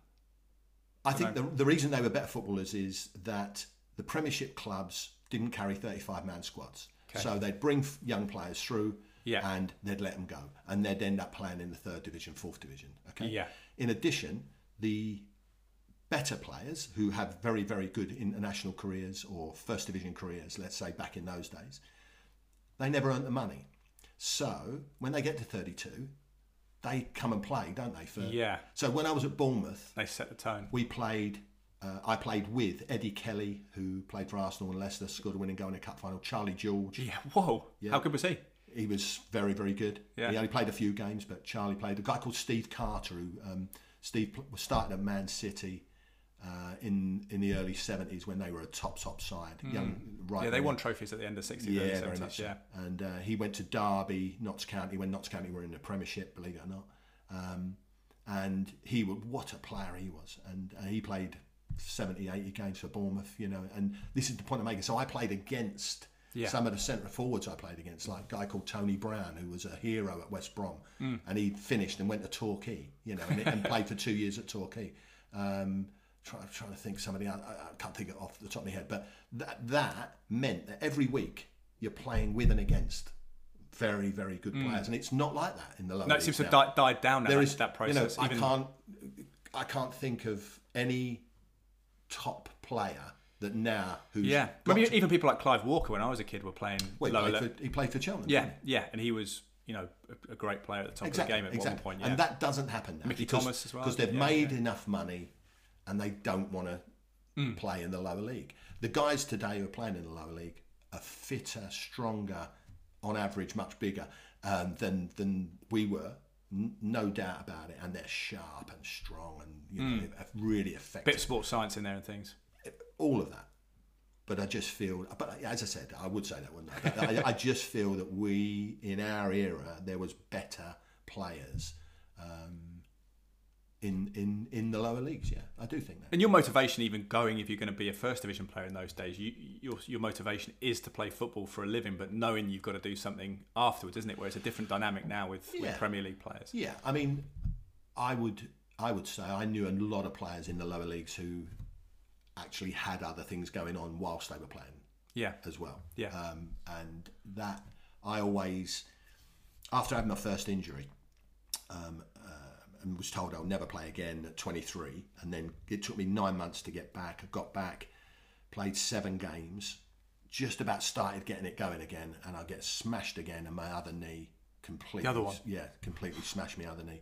I think the, the reason they were better footballers is that the Premiership clubs didn't carry 35 man squads. So they'd bring young players through Yeah. and they'd let them go. And they'd end up playing in the third division, fourth division. Okay. Yeah. In addition, the better players who have very, very good international careers or first division careers, let's say back in those days, they never earned the money. So when they get to 32, they come and play, don't they? For, Yeah. So when I was at Bournemouth, They set the tone. we played. Uh, I played with Eddie Kelly, who played for Arsenal and Leicester, scored a winning goal in a cup final. Charlie George, Yeah. Whoa. Yeah. How good was he? He was very, very good. Yeah. He only played a few games, but Charlie played. A guy called Steve Carter, who um, Steve was starting at Man City uh, in in the early seventies when they were a top top side. Young, right? Yeah, they won trophies at the end of 60s, Yeah, early very much. Yeah. So. And uh, he went to Derby, Notts County, when Notts County were in the Premiership, believe it or not. Um, and he would, what a player he was. And uh, he played 70, 80 games for Bournemouth, you know. And this is the point I'm making. So I played against Yeah. some of the centre forwards I played against, like a guy called Tony Brown, who was a hero at West Brom. Hmm. And he finished and went to Torquay, you know, and, and played for two years at Torquay. Um, try, trying to think somebody, I, I can't think it off the top of my head, but that, that meant that every week you're playing with and against very, very good players. And it's not like that in the lower. No, it seems to have died, died down now, There that, is that process. You know, even, I can't, I can't think of any top player that now who's Yeah. Maybe to- even people like Clive Walker when I was a kid were playing well, he, lower played for, he played for Cheltenham. Yeah, yeah. And he was, you know, a, a great player at the top exactly, of the game at exactly. one point. Yeah. And that doesn't happen now. Mickey because, Thomas as well, because they've yeah, made yeah. enough money, and they don't want to Hmm. play in the lower league. The guys today who are playing in the lower league are fitter, stronger, on average, much bigger um, than than we were. No doubt about it, and they're sharp and strong, and you know, really effective. Bit of sports science in there and things. All of that. But I just feel, but as I said, I would say that, wouldn't I? But I, I just feel that we, in our era, there was better players um, in in in the lower leagues. Yeah, I do think that. And your motivation, even going, if you're going to be a first division player in those days, you, your your motivation is to play football for a living, but knowing you've got to do something afterwards, isn't it? Where it's a different dynamic now with, with Premier League players. Yeah, I mean, I would I would say I knew a lot of players in the lower leagues who actually had other things going on whilst they were playing. Yeah, as well. Yeah. Um, and that I always, after having my first injury, um, uh, and was told I'll never play again at 23, and then it took me nine months to get back. I got back, played seven games, just about started getting it going again, and I get smashed again, and my other knee completely. The other one? Yeah, completely smashed my other knee.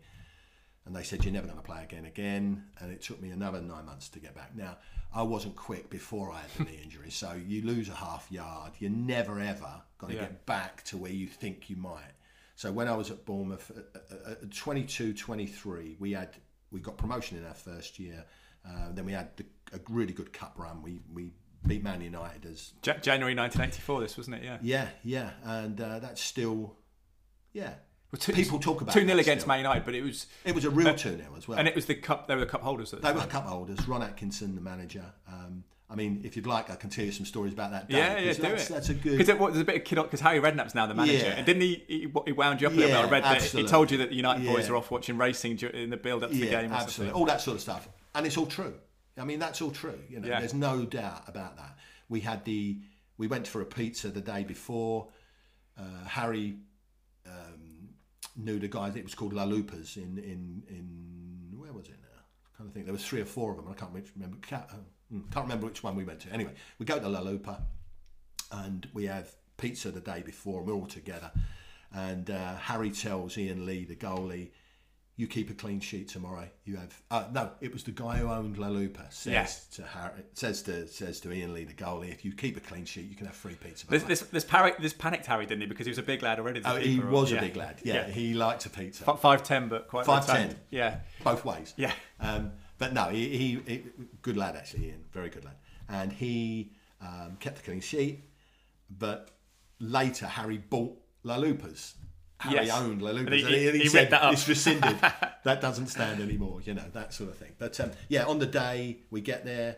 And they said, You're never going to play again, again. And it took me another nine months to get back. Now, I wasn't quick before I had the knee injury. So you lose a half yard. You're never, ever going to Yeah. get back to where you think you might. So when I was at Bournemouth, uh, uh, uh, 22, 23, we had we got promotion in our first year. Uh, then we had the, a really good cup run. We we beat Man United as Ja- January 1984, this wasn't it? Yeah. yeah yeah, and uh, that's still yeah. Well, two- People talk about two that 0 against. Man United, but it was It was a real two 0 as well. and it was the cup. They were the cup holders. At the They time. were the cup holders. Ron Atkinson, the manager. Um, I mean, if you'd like, I can tell you some stories about that day. Yeah, yeah, do that's, it. That's a good. Because there's a bit of kid because Harry Redknapp's now the manager, Yeah. and didn't he, he? He wound you up a little bit. I Yeah, read that he told you that the United boys are off watching racing in the build up to the game. Absolutely. All that sort of stuff, and it's all true. I mean, that's all true. You know, Yeah. there's no doubt about that. We had the. We went for a pizza the day before. Uh, Harry um, knew the guys. It was called La Lupas in in in where was it now? kind of think there was three or four of them. I can't remember. Uh, mm, can't remember which one we went to. Anyway, we go to La Lupa, and we have pizza the day before, and we're all together. And uh, Harry tells Ian Leigh, the goalie, "You keep a clean sheet tomorrow. You have uh, no. It was the guy who owned La Lupa says Yes. to Harry says to says to Ian Leigh, the goalie, if you keep a clean sheet, you can have free pizza." This, this, this, panic, this panicked Harry, didn't he? Because he was a big lad already. oh, he was a big lad. Yeah, Yeah. he liked a pizza. Five ten, but quite 5'10". Yeah, both ways. Yeah. Um, but no, he, he, he good lad actually, Ian, very good lad, and he um, kept the clean sheet. But later, Harry bought La Lupas. Harry Yes. owned La And he- and he, he- he said that up. it's rescinded. [laughs] that doesn't stand anymore. You know that sort of thing. But um, yeah, on the day we get there.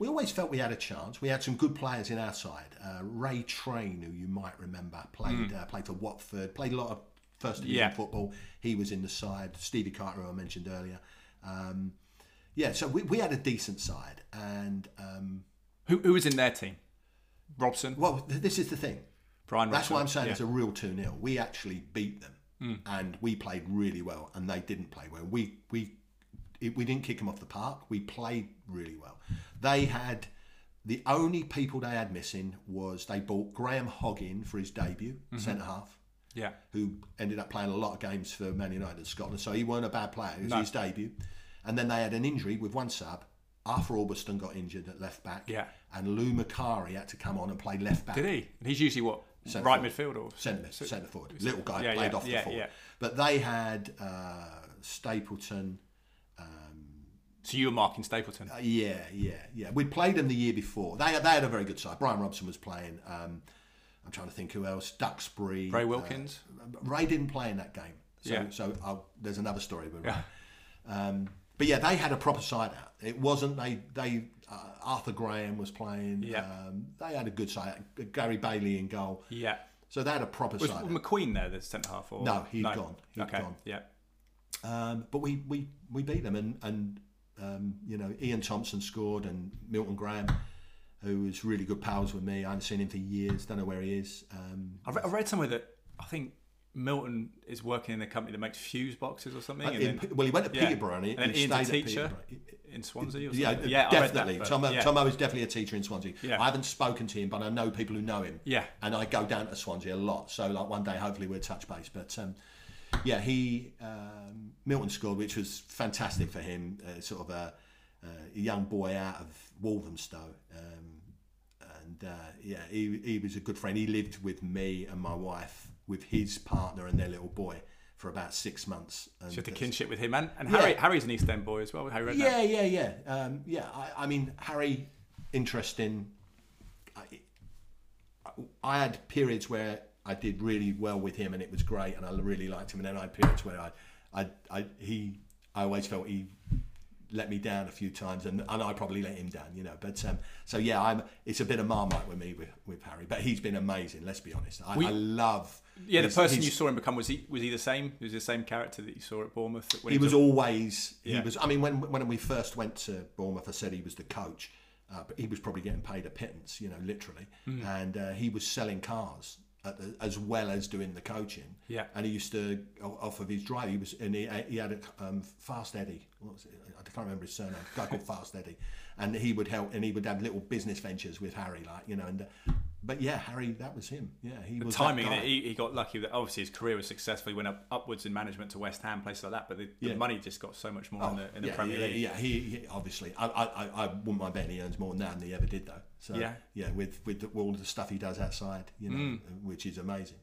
We always felt we had a chance. We had some good players in our side. Uh, Ray Train, who you might remember, played uh, played for Watford, played a lot of first division. Yeah. football. He was in the side. Stevie Carter, who I mentioned earlier. Um, yeah, so we, we had a decent side, and um, who, who was in their team? Robson, well, this is the thing. Brian. That's why I'm saying Yeah. It's a real two 0 We actually beat them, and we played really well, and they didn't play well. We we it, we didn't kick them off the park. We played really well. They had the only people they had missing was they bought Graham Hoggin for his debut, Mm-hmm. centre half. Yeah, who ended up playing a lot of games for Man United and Scotland. So he weren't a bad player. It was No. his debut. And then they had an injury with one sub. Arthur Albiston got injured at left back. Yeah. And Lou Macari had to come on and play left back. did he? And he's usually what Centre right midfield or Centre, centre forward. Little guy yeah, played yeah, off the yeah, forward. But they had uh, Stapleton. So you were marking Stapleton. Uh, yeah, yeah, yeah. We'd played them the year before. They, they had a very good side. Brian Robson was playing. Um, I'm trying to think who else. Duxbury. Ray Wilkins. Uh, Ray didn't play in that game. So, Yeah. so I'll, there's another story Ray. Yeah. Um, but yeah, they had a proper side out. It wasn't they. They uh, Arthur Graham was playing. Yeah. Um, they had a good side. Gary Bailey in goal. yeah. So they had a proper Was side. out. McQueen there, the centre half? Or No, he'd gone. He'd okay. gone. Yeah. Um, but we, we, we beat them, and, and um, you know Ian Thompson scored, and Milton Graham, who was really good pals with me. I haven't seen him for years. Don't know where he is. Um, I re- I read somewhere that I think Milton is working in a company that makes fuse boxes or something. and Uh, in- then- well, he went to yeah. Peterborough and he, And then he Ian's a teacher in Swansea or Yeah. Yeah, that, definitely. but- Tomo, yeah. Tomo is definitely a teacher in Swansea. Yeah. I haven't spoken to him, but I know people who know him. Yeah. And I go down to Swansea a lot. So, like, one day, hopefully, we'll touch base. But, um, yeah, he, um, Milton scored, which was fantastic for him. Uh, sort of a, a young boy out of Walthamstow. Um, and, uh, yeah, he, he was a good friend. He lived with me and my wife, with his partner and their little boy for about six months. And So the kinship with him, and, and Yeah. Harry, Harry's an East End boy as well. Harry Redknapp. yeah, yeah, yeah, um, yeah. I, I mean, Harry, interesting. I, I had periods where I did really well with him, and it was great, and I really liked him. And then I had periods where I, I, I he, I always felt he let me down a few times, and, and I probably let him down, you know. But um, so yeah, I'm. It's a bit of marmite with me with, with Harry, but he's been amazing. Let's be honest. I, We- I love. Yeah, the person you saw him become was he was he the same? Was he the same character that you saw at Bournemouth? When he was always he was i mean when when we first went to bournemouth i said he was the coach uh, but he was probably getting paid a pittance you know literally Hmm. and uh, he was selling cars at the, as well as doing the coaching Yeah. and he used to off of his drive he was and he, he had a um, fast eddie what was it i can't remember his surname a guy called fast eddie and he would help and he would have little business ventures with harry like you know and uh, but yeah, Harry, that was him. Yeah, he the was timing. That. He, he got lucky. That obviously his career was successful. He went up upwards in management to West Ham, places like that. But the, Yeah. the money just got so much more in the in the yeah, Premier yeah, League. Yeah, he, he obviously. I, I, I- wouldn't mind betting he earns more now than he ever did, though. So Yeah. yeah, with with the, all the stuff he does outside, you know, Mm. which is amazing.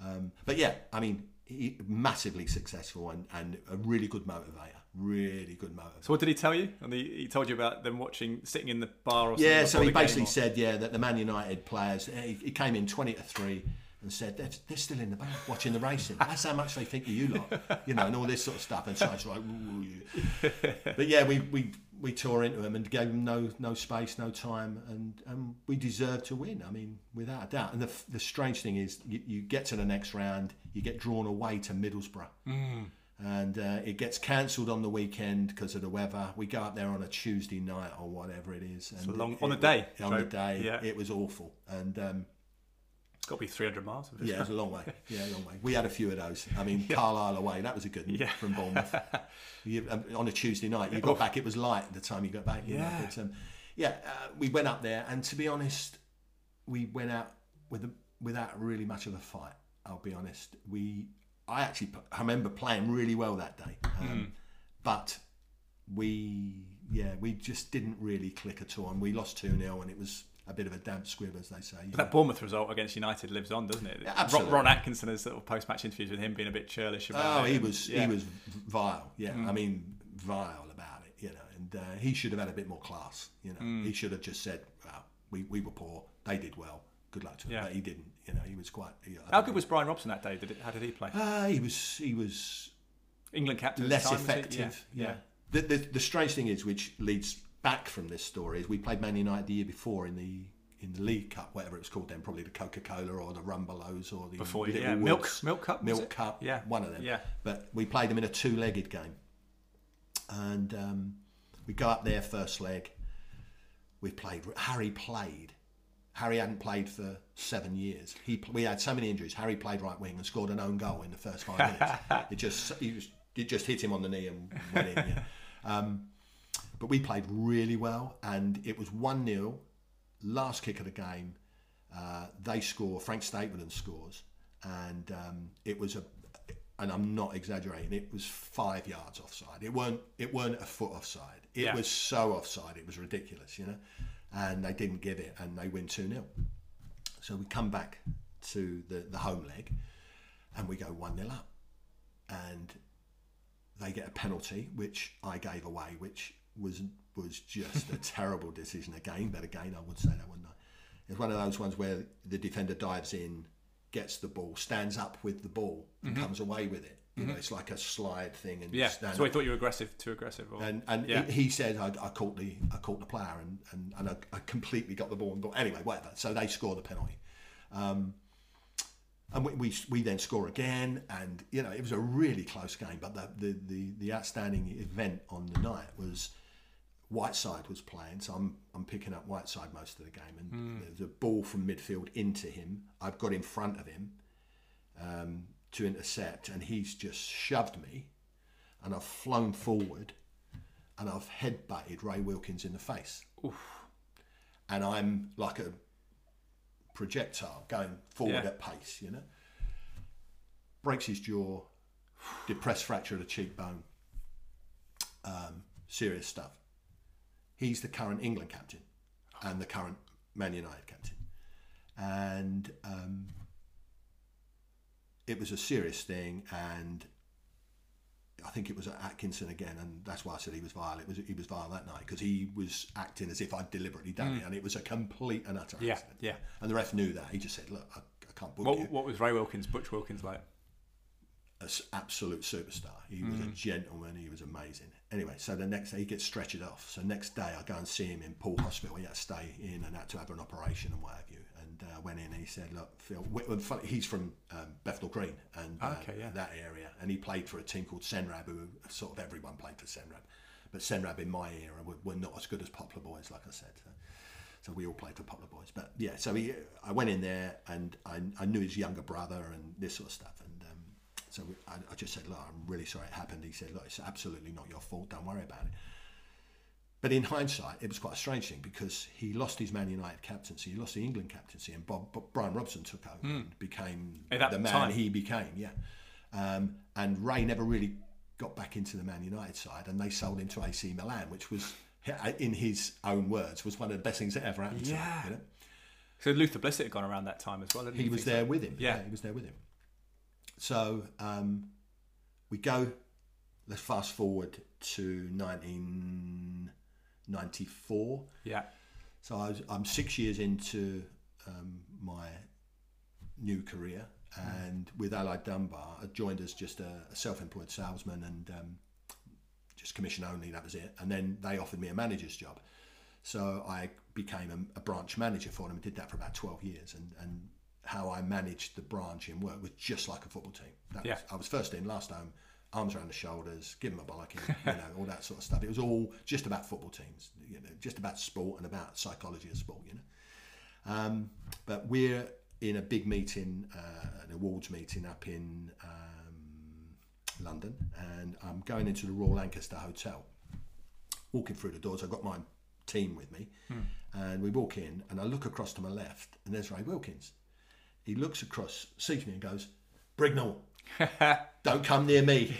Um, but yeah, I mean, he, massively successful and, and a really good motivator. Really good motivator. So what did he tell you? And he, he told you about them watching, sitting in the bar or something. Yeah, so he basically or- said, yeah, that the Man United players, he, he came in 20 to 3 and said, they're, they're still in the bar watching the racing. That's how much they think of you lot, you know, and all this sort of stuff. And so it's like, "Ooh, but yeah, we, we, we tore into them and gave them no, no space, no time, and, and we deserved to win. I mean, without a doubt. And the, the strange thing is, you, you get to the next round, you get drawn away to Middlesbrough. Mm. And uh, it gets cancelled on the weekend because of the weather. We go up there on a Tuesday night or whatever it is. And a long- it- on the it- day, On the Joe. day, Yeah. it was awful. And um, It's got to be 300 miles. Of yeah, it's a long way. Yeah, a long way. We had a few of those. I mean, [laughs] Carlisle away, that was a good one Yeah. from Bournemouth. [laughs] You, um, on a Tuesday night, you got back, it was light the time you got back. You know, Yeah. but, um, yeah, uh, we went up there, and to be honest, we went out with a, without really much of a fight. I'll be honest. We, I actually, I remember playing really well that day, um, but we, yeah, we just didn't really click at all, and we lost two 0 and it was a bit of a damp squib, as they say. But know. that Bournemouth result against United lives on, doesn't it? Absolutely. Ron Atkinson has sort of post-match interviews with him being a bit churlish about Oh, it. he and- was yeah. Mm. he was vile. Yeah, I mean vile about it. You know, and uh, he should have had a bit more class. You know, Mm. he should have just said, "Well, we, we were poor. They did well. Good luck to him. Yeah. But he didn't. You know, he was quite. He, How good was Brian Robson that day? Did it, how did he play? Uh, he was he was England captain. less time, effective. Yeah. Yeah. The, the the strange thing is, which leads back from this story, is we played Man United the year before in the. In the League Cup, whatever it was called then, probably the Coca Cola or the Rumbelows or the Before, Little yeah, Milk- Milk Cup, Milk? Cup, Yeah. one of them. Yeah. But we played them in a two-legged game, and um, we go up there first leg. We played. Harry played. Harry hadn't played for seven years. He we had so many injuries. Harry played right wing and scored an own goal in the first five minutes. [laughs] it just he was, it just hit him on the knee and went in. Yeah. Um, but we played really well, and it was one 0 Last kick of the game, uh, they score. Frank Stapleton scores, and um, it was a. And I'm not exaggerating. It was five yards offside. It weren't. It weren't a foot offside. It Yeah. was so offside. It was ridiculous, you know. And they didn't give it, and they win two 0 So we come back to the the home leg, and we go one 0 up, and they get a penalty, which I gave away, which was was just a [laughs] terrible decision again. But again, I would say that, wouldn't I? It's one of those ones where the defender dives in, gets the ball, stands up with the ball, and mm-hmm. comes away with it. You know, it's like a slide thing, and Mm-hmm. Yeah. So he thought you were aggressive, too aggressive. Or... And and Yeah. he, he said I, I caught the I caught the player and and, and I, I completely got the ball. But anyway, whatever. So they score the penalty. Um, and we, we, we then score again, and you know it was a really close game. But the, the, the, the outstanding event on the night was Whiteside was playing, so I'm I'm picking up Whiteside most of the game, and the a ball from midfield into him. I've got in front of him um, to intercept, and he's just shoved me, and I've flown forward, and I've headbutted Ray Wilkins in the face, and I'm like a projectile going forward Yeah. at pace, you know. Breaks his jaw, depressed fracture of the cheekbone, um, serious stuff. He's the current England captain and the current Man United captain, and um, it was a serious thing, and I think it was at Atkinson again, and that's why I said he was vile. It was he was vile that night because he was acting as if I'd deliberately done it, and it was a complete and utter Mm. Yeah, accident. yeah. And the ref knew that. He just said, "Look, I, I can't book What, you." what was Ray Wilkins, Butch Wilkins like? An absolute superstar. He was Mm. a gentleman. He was amazing. Anyway, so the next day he gets stretchered off. So next day I go and see him in Poole Hospital. He had to stay in and had to have an operation and what have you. Uh, went in and he said, "Look, Phil, he's from um, Bethnal Green and uh, Okay, yeah. that area, and he played for a team called Senrab, who sort of everyone played for Senrab, but Senrab in my era were, were not as good as Poplar Boys, like I said." So, so we all played for Poplar Boys. But yeah, so he, I went in there and I, I knew his younger brother and this sort of stuff. And um, so we, I, I just said, look, I'm really sorry it happened. He said, look, it's absolutely not your fault. Don't worry about it. But in hindsight, it was quite a strange thing because he lost his Man United captaincy, he lost the England captaincy, and Bob, Bob Brian Robson took over mm. and became the man time. he became. Yeah, um, and Ray never really got back into the Man United side, and they sold him to AC Milan, which was, in his own words, was one of the best things that ever happened. Yeah. To him, you know? So Luther Blissett had gone around that time as well. he, was there so? with him. Yeah. yeah. he was there with him. So um, we go. Let's fast forward to 1994. Yeah. So I am six years into um, my new career, and with Allied Dunbar, I joined as just a, a self-employed salesman and um, just commission only. That was it. And then they offered me a manager's job, so I became a, a branch manager for them. and Did that for about twelve years, and and how I managed the branch in work was just like a football team. That yeah. Was, I was first in, last home, arms around the shoulders, give them a bollocking, you [laughs] know, all that sort of stuff. It was all just about football teams, you know, just about sport and about psychology of sport, you know. Um, but we're in a big meeting, uh, an awards meeting up in um, London, and I'm going into the Royal Lancaster Hotel. Walking through the doors, I've got my team with me, hmm. and we walk in, and I look across to my left, and there's Ray Wilkins. He looks across, sees me, and goes, "Brignull, [laughs] don't come near me."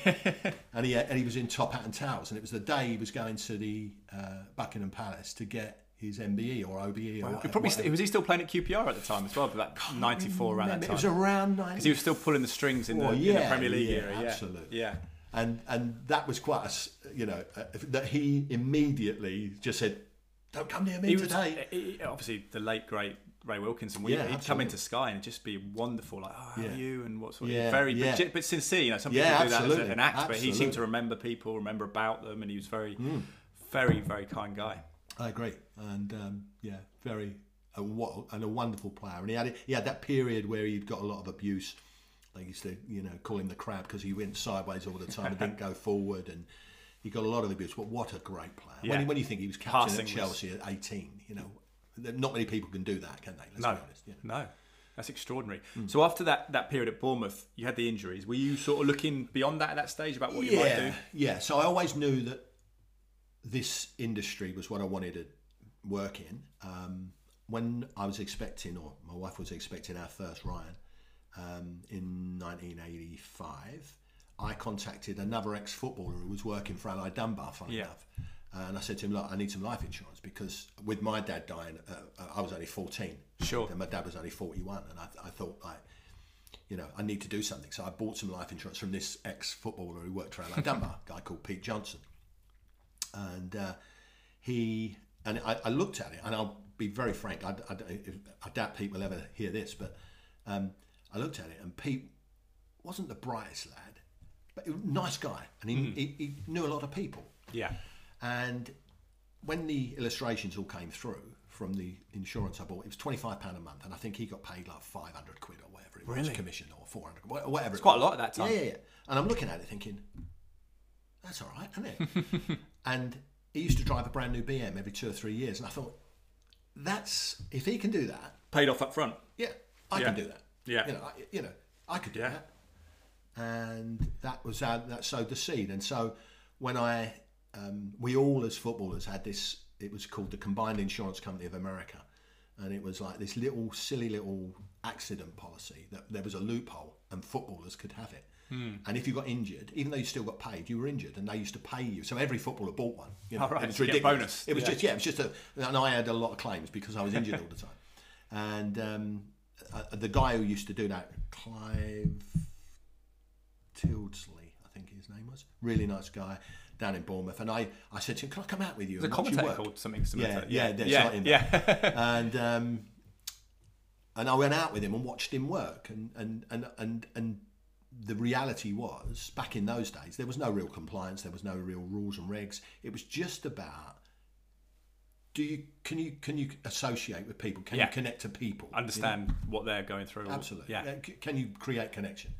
and he and he was in top hat and towels, and it was the day he was going to the uh, Buckingham Palace to get his MBE or OBE or whatever, probably st- was he still playing at QPR at the time as well? That ninety four around that time. It was around ninety. Because he was still pulling the strings in the, yeah, in the Premier League yeah, era. Yeah, absolutely. Yeah. And and that was quite a you know uh, that he immediately just said, "Don't come near me he today." Was, he, obviously, the late great Ray Wilkinson. We, yeah, he'd come into Sky and just be wonderful, like, "Oh, how yeah. are you?" and what's what. Yeah, very, yeah. But, but, sincere. You know, some people do that as an act, absolutely. but he seemed to remember people, remember about them, and he was very, mm. very, very kind guy. I agree, and um, yeah, very a, and a wonderful player. And he had he had that period where he'd got a lot of abuse. They used to, you know, call him the crab because he went sideways all the time and didn't [laughs] go forward, and he got a lot of abuse. But what a great player! When, when you think he was captain Passing at Chelsea was... at eighteen, you know, not many people can do that, can they? Let's no, honest, you know? no. That's extraordinary. Mm. So after that, that period at Bournemouth, you had the injuries. Were you sort of looking beyond that at that stage about what you might do? Yeah. So I always knew that this industry was what I wanted to work in. Um, when I was expecting, or my wife was expecting our first Ryan um, in 1985, I contacted another ex footballer who was working for Allied Dunbar, funny yeah. enough. And I said to him, Look, I need some life insurance because with my dad dying, uh, uh I was only 14. Sure. And my dad was only 41. And I, I thought, like, you know, I need to do something. So I bought some life insurance from this ex footballer who worked for Dunbar, a guy called Pete Johnson and uh, he and I, I, looked at it, and I'll be very frank. I, I, I doubt Pete will ever hear this, but um, I looked at it, and Pete wasn't the brightest lad, but he was a nice guy, and he, mm. he, he knew a lot of people. Yeah, and when the illustrations all came through from the insurance I bought, it was twenty five pound a month, and I think he got paid like five hundred quid or whatever it really? was, commission or four hundred, whatever. It's quite was. a lot at that time. Yeah, yeah, yeah. And I'm looking at it thinking, that's all right, isn't it? [laughs] and he used to drive a brand new BM every two or three years, and I thought, that's if he can do that, paid off up front. Yeah, I yeah. can do that. Yeah, you know, I, you know, I could do yeah. that. And that was our, that sowed the seed. And so when I, um, we all as footballers had this. It was called the Combined Insurance Company of America, and it was like this little silly little accident policy that there was a loophole and footballers could have it. Mm. And if you got injured, even though you still got paid, you were injured, and they used to pay you. So every footballer bought one. You know, oh, right. It was ridiculous. bonus. It was yeah. just yeah, it was just a. And I had a lot of claims because I was injured all the time. And um, uh, the guy who used to do that, Clive Tildesley, I think his name was, really nice guy down in Bournemouth. And I, I said to him, "Can I come out with you?" The commentator called something similar. Yeah, to, yeah, yeah, yeah. yeah. [laughs] and um, and I went out with him and watched him work, and and and and and the reality was back in those days there was no real compliance there was no real rules and regs it was just about do you can you can you associate with people can yeah. you connect to people understand you know? what they're going through absolutely yeah. can you create connection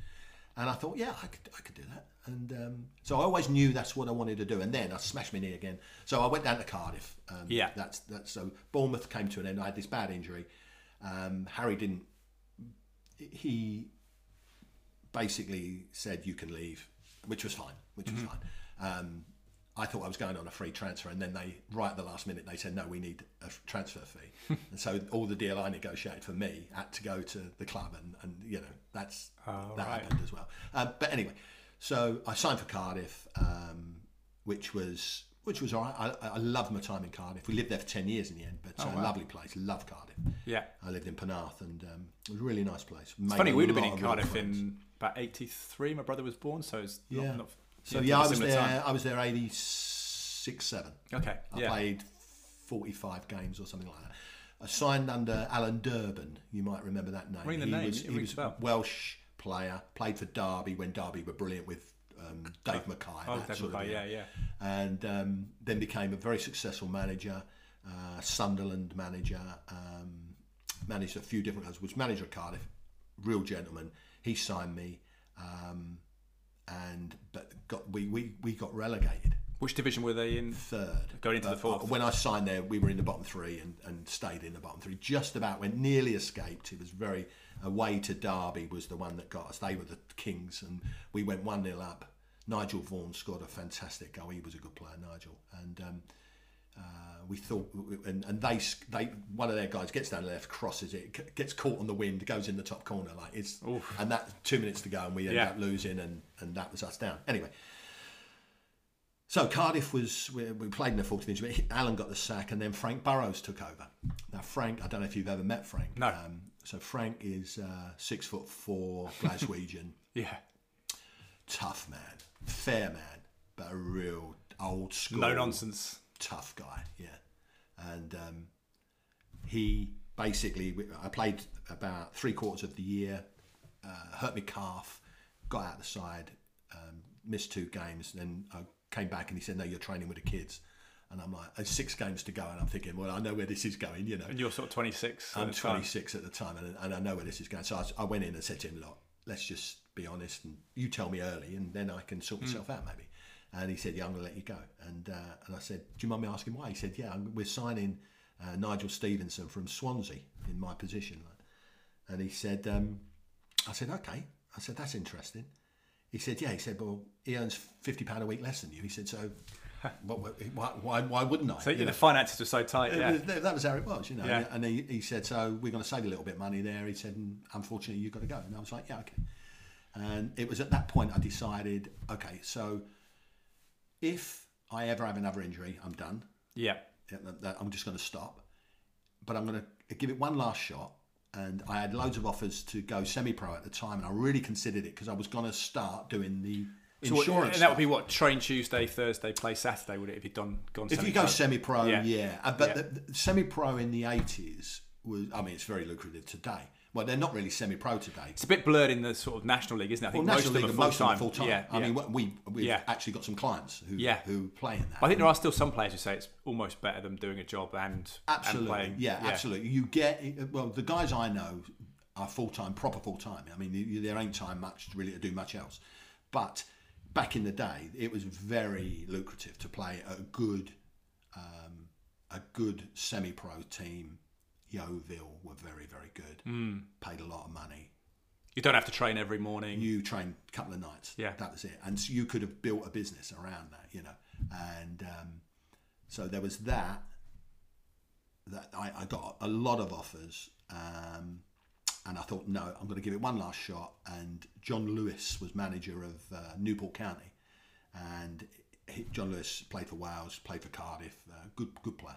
and i thought yeah i could i could do that and um, so i always knew that's what i wanted to do and then i smashed my knee again so i went down to cardiff um, yeah that's that's so bournemouth came to an end i had this bad injury um, harry didn't he basically said you can leave, which was fine, which was mm-hmm. fine. Um, I thought I was going on a free transfer, and then they, right at the last minute, they said, no, we need a transfer fee. [laughs] and so all the deal I negotiated for me had to go to the club, and, and you know, that's Oh, that right. happened as well. Um, but anyway, so I signed for Cardiff, um, which was which was all right. I, I loved my time in Cardiff. We lived there for 10 years in the end, but uh, Oh, wow. lovely place. Love Cardiff. Yeah. I lived in Penarth, and um, it was a really nice place. It's funny, we'd have been in Cardiff in about 83. My brother was born, so it's not, Yeah. not So yeah, I was there. time. I was there 86, 7. Okay. I yeah. played 45 games or something like that. I signed under Alan Durban. You might remember that name. Ring the he name, Was, he was a bell. a Welsh player. Played for Derby when Derby were brilliant with um, Dave Mackay. Oh, that Dave sort of yeah, yeah. And um, then became a very successful manager, uh, Sunderland manager. Um, managed a few different clubs. Was manager at Cardiff. Real gentleman. He signed me, um, and but got we, we we got relegated Which division were they in? third. Going into the fourth. uh, When I signed there, we were in the bottom three and, and stayed in the bottom three. Just about went nearly escaped. It was very away to Derby was the one that got us. They were the kings, and we went one 0 up. Nigel Vaughan scored a fantastic goal. He was a good player, Nigel, and. Um, uh, we thought, and, and they, they, one of their guys gets down the left, crosses it, gets caught on the wind, goes in the top corner, like it's, and that two minutes to go, and we end Yeah. up losing, and, and that was us down. Anyway, so Cardiff was we, we played in the 14th division. but Alan got the sack, and then Frank Burrows took over. Now Frank, I don't know if you've ever met Frank. No. Um, so Frank is uh, six foot four, [laughs] Glaswegian, Yeah. tough man, fair man, but a real old school, No nonsense. tough guy. Yeah, and um, he basically I played about three quarters of the year, uh, hurt my calf, got out the side, um, missed two games, then I came back and he said, "No, you're training with the kids." And I'm like, "There's six games to go," and I'm thinking, "Well, I know where this is going," you know. And you're sort of 26. I'm the time. 26 at the time, and, and I know where this is going. So I, I went in and said to him, "Look, let's just be honest, and you tell me early, and then I can sort myself out, maybe." And he said, "Yeah, I'm going to let you go." And uh, and I said, "Do you mind me asking why?" He said, "Yeah, I'm, we're signing uh, Nigel Stevenson from Swansea in my position." And he said, um, "I said, okay." I said, "That's interesting." He said, "Yeah." He said, "Well, he earns fifty pound a week less than you." He said, "So." [laughs] what, why, why, why wouldn't I? So You yeah, know? the finances were so tight. Yeah. was- that was how it was, you know. Yeah. And he, he said, so we're going to save a little bit of money there. He said, mm, unfortunately, you've got to go. And I was like, yeah, okay. And it was at that point I decided, okay, so if I ever have another injury, I'm done. Yeah. Yeah, that- that- I'm just going to stop. But I'm going to give it one last shot. And I had loads of offers to go semi-pro at the time, and I really considered it because I was going to start doing the So insurance. and that would be what train Tuesday, Thursday, play Saturday. Would it if you'd done gone? If you go semi-pro? Yeah. yeah. Uh, But Yeah. The, the semi-pro in the eighties was, I mean, it's very lucrative today. Well, they're not really semi-pro today. it's a bit blurred in the sort of national league, isn't it? I think Well, most National League, most full of time. them full time. Yeah, I yeah. mean, we we've Yeah. actually got some clients who Yeah. who play in that. I think there are still some players who say it's almost better than doing a job and absolutely, and playing. yeah, absolutely. You get well. The guys I know are full time, proper full time. I mean, there ain't time much really to do much else. But back in the day, it was very lucrative to play a good, um, a good semi-pro team. Yeovil were very, very good. Hmm. Paid a lot of money. You don't have to train every morning. You train a couple of nights. Yeah. that was it. And so you could have built a business around that, you know. And um, so there was that. That I, I got a lot of offers, um, and I thought, no, I'm going to give it one last shot. And John Lewis was manager of uh, Newport County, and he, John Lewis played for Wales, played for Cardiff, uh, good good player,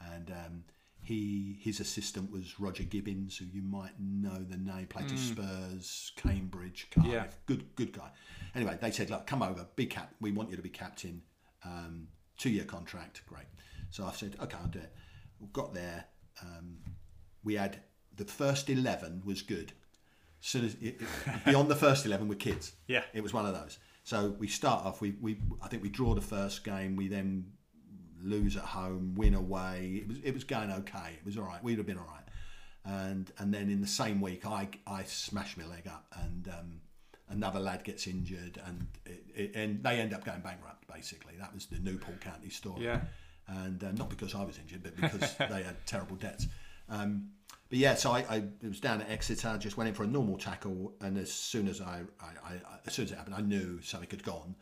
and. Um, he his assistant was Roger Gibbins, who you might know the name, played for Spurs, Cambridge, Cardiff. Yeah. Good good guy. Anyway, they said, look, come over, be cap. We want you to be captain. Um, two year contract, great. So I said, okay, I'll do it. We got there. Um, we had the first eleven was good. Soon as it, it- beyond the first eleven were kids. [laughs] Yeah. it was one of those. So we start off. We, we I think we draw the first game. We then lose at home, win away. It was it was going okay. It was all right. We'd have been all right. And and then in the same week, I I smashed my leg up, and um, another lad gets injured, and it, it, and they end up going bankrupt. Basically, that was the Newport County story. Yeah. And uh, not because I was injured, but because [laughs] they had terrible debts. Um, but yeah, so I, I it was down at Exeter. Just went in for a normal tackle, and as soon as I, I, I as soon as it happened, I knew something had gone.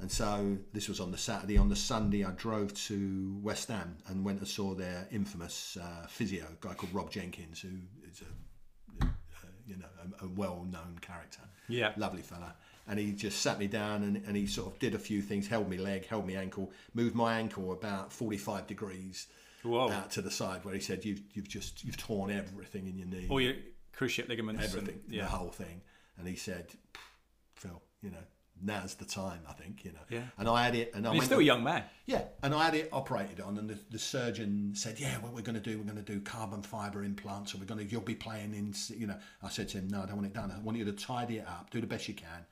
And so this was on the Saturday. On the Sunday, I drove to West Ham and went and saw their infamous uh, physio, a guy called Rob Jenkins, who is a, uh, you know a, a well-known character. Yeah, lovely fella. And he just sat me down and, and he sort of did a few things, held me leg, held me ankle, moved my ankle about 45 degrees Whoa. out to the side, where he said, "You've you've just you've torn everything in your knee, all your cruciate ligaments, everything, and, yeah, the whole thing." And he said, "Phil, you know." now's the time, I think, you know. Yeah. And I had it, and I and you're still a young man. yeah, and I had it operated on, and the, the surgeon said, "Yeah, what we're going to do, we're going to do carbon fibre implants, and we're going to, you'll be playing in, you know." I said to him, "No, I don't want it done. I want you to tidy it up, do the best you can.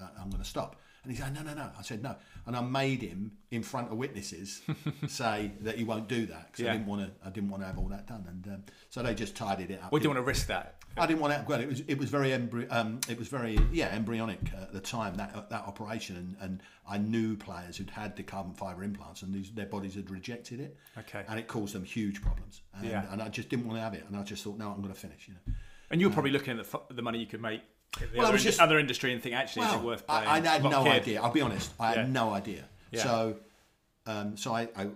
Uh, I'm going to stop." And he said, "No, no, no." I said, "No," and I made him in front of witnesses [laughs] say that he won't do that because Yeah. I didn't want to. I didn't want to have all that done, and um, so they just tidied it up. We didn't want to risk that. I didn't want to. Well, it was it was very embry- um, it was very yeah embryonic uh, at the time that that operation, and, and I knew players who'd had the carbon fibre implants, and these, their bodies had rejected it, Okay. and it caused them huge problems. And, Yeah. and I just didn't want to have it, and I just thought, no, I'm going to finish. You know. And you were probably looking at the, the money you could make the Well, I other, was just- other industry and think, actually, is it worth I, playing? I had no kid. idea. I'll be honest. I Yeah. had no idea. Yeah. So, um, so I, I,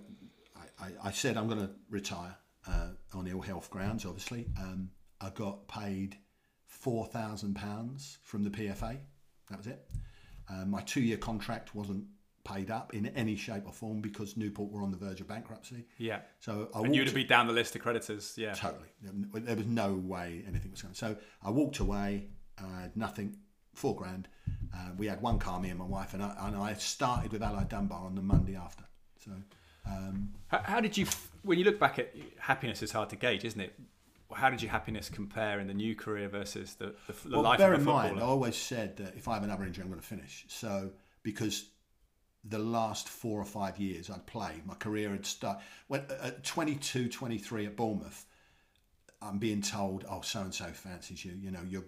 I, I said I'm going to retire uh, on ill health grounds. Obviously, um, I got paid four thousand pounds from the PFA. That was it. Um, my two-year contract wasn't paid up in any shape or form because Newport were on the verge of bankruptcy. Yeah. So I And you'd be down the list of creditors. Yeah. Totally. There was no way anything was going. So I walked away. I nothing. Four grand. Uh, we had one car, me and my wife, and I, and I started with Allied Dunbar on the Monday after. So um, How, how did you, when you look back at happiness, is hard to gauge, isn't it? How did your happiness compare in the new career versus the, the, the well, life bear of a in mind, I always said that if I have another injury, I'm going to finish. So because the last four or five years I'd played, my career had started. When at 22, 23 at Bournemouth, I'm being told, "Oh, so and so fancies you. You know, you're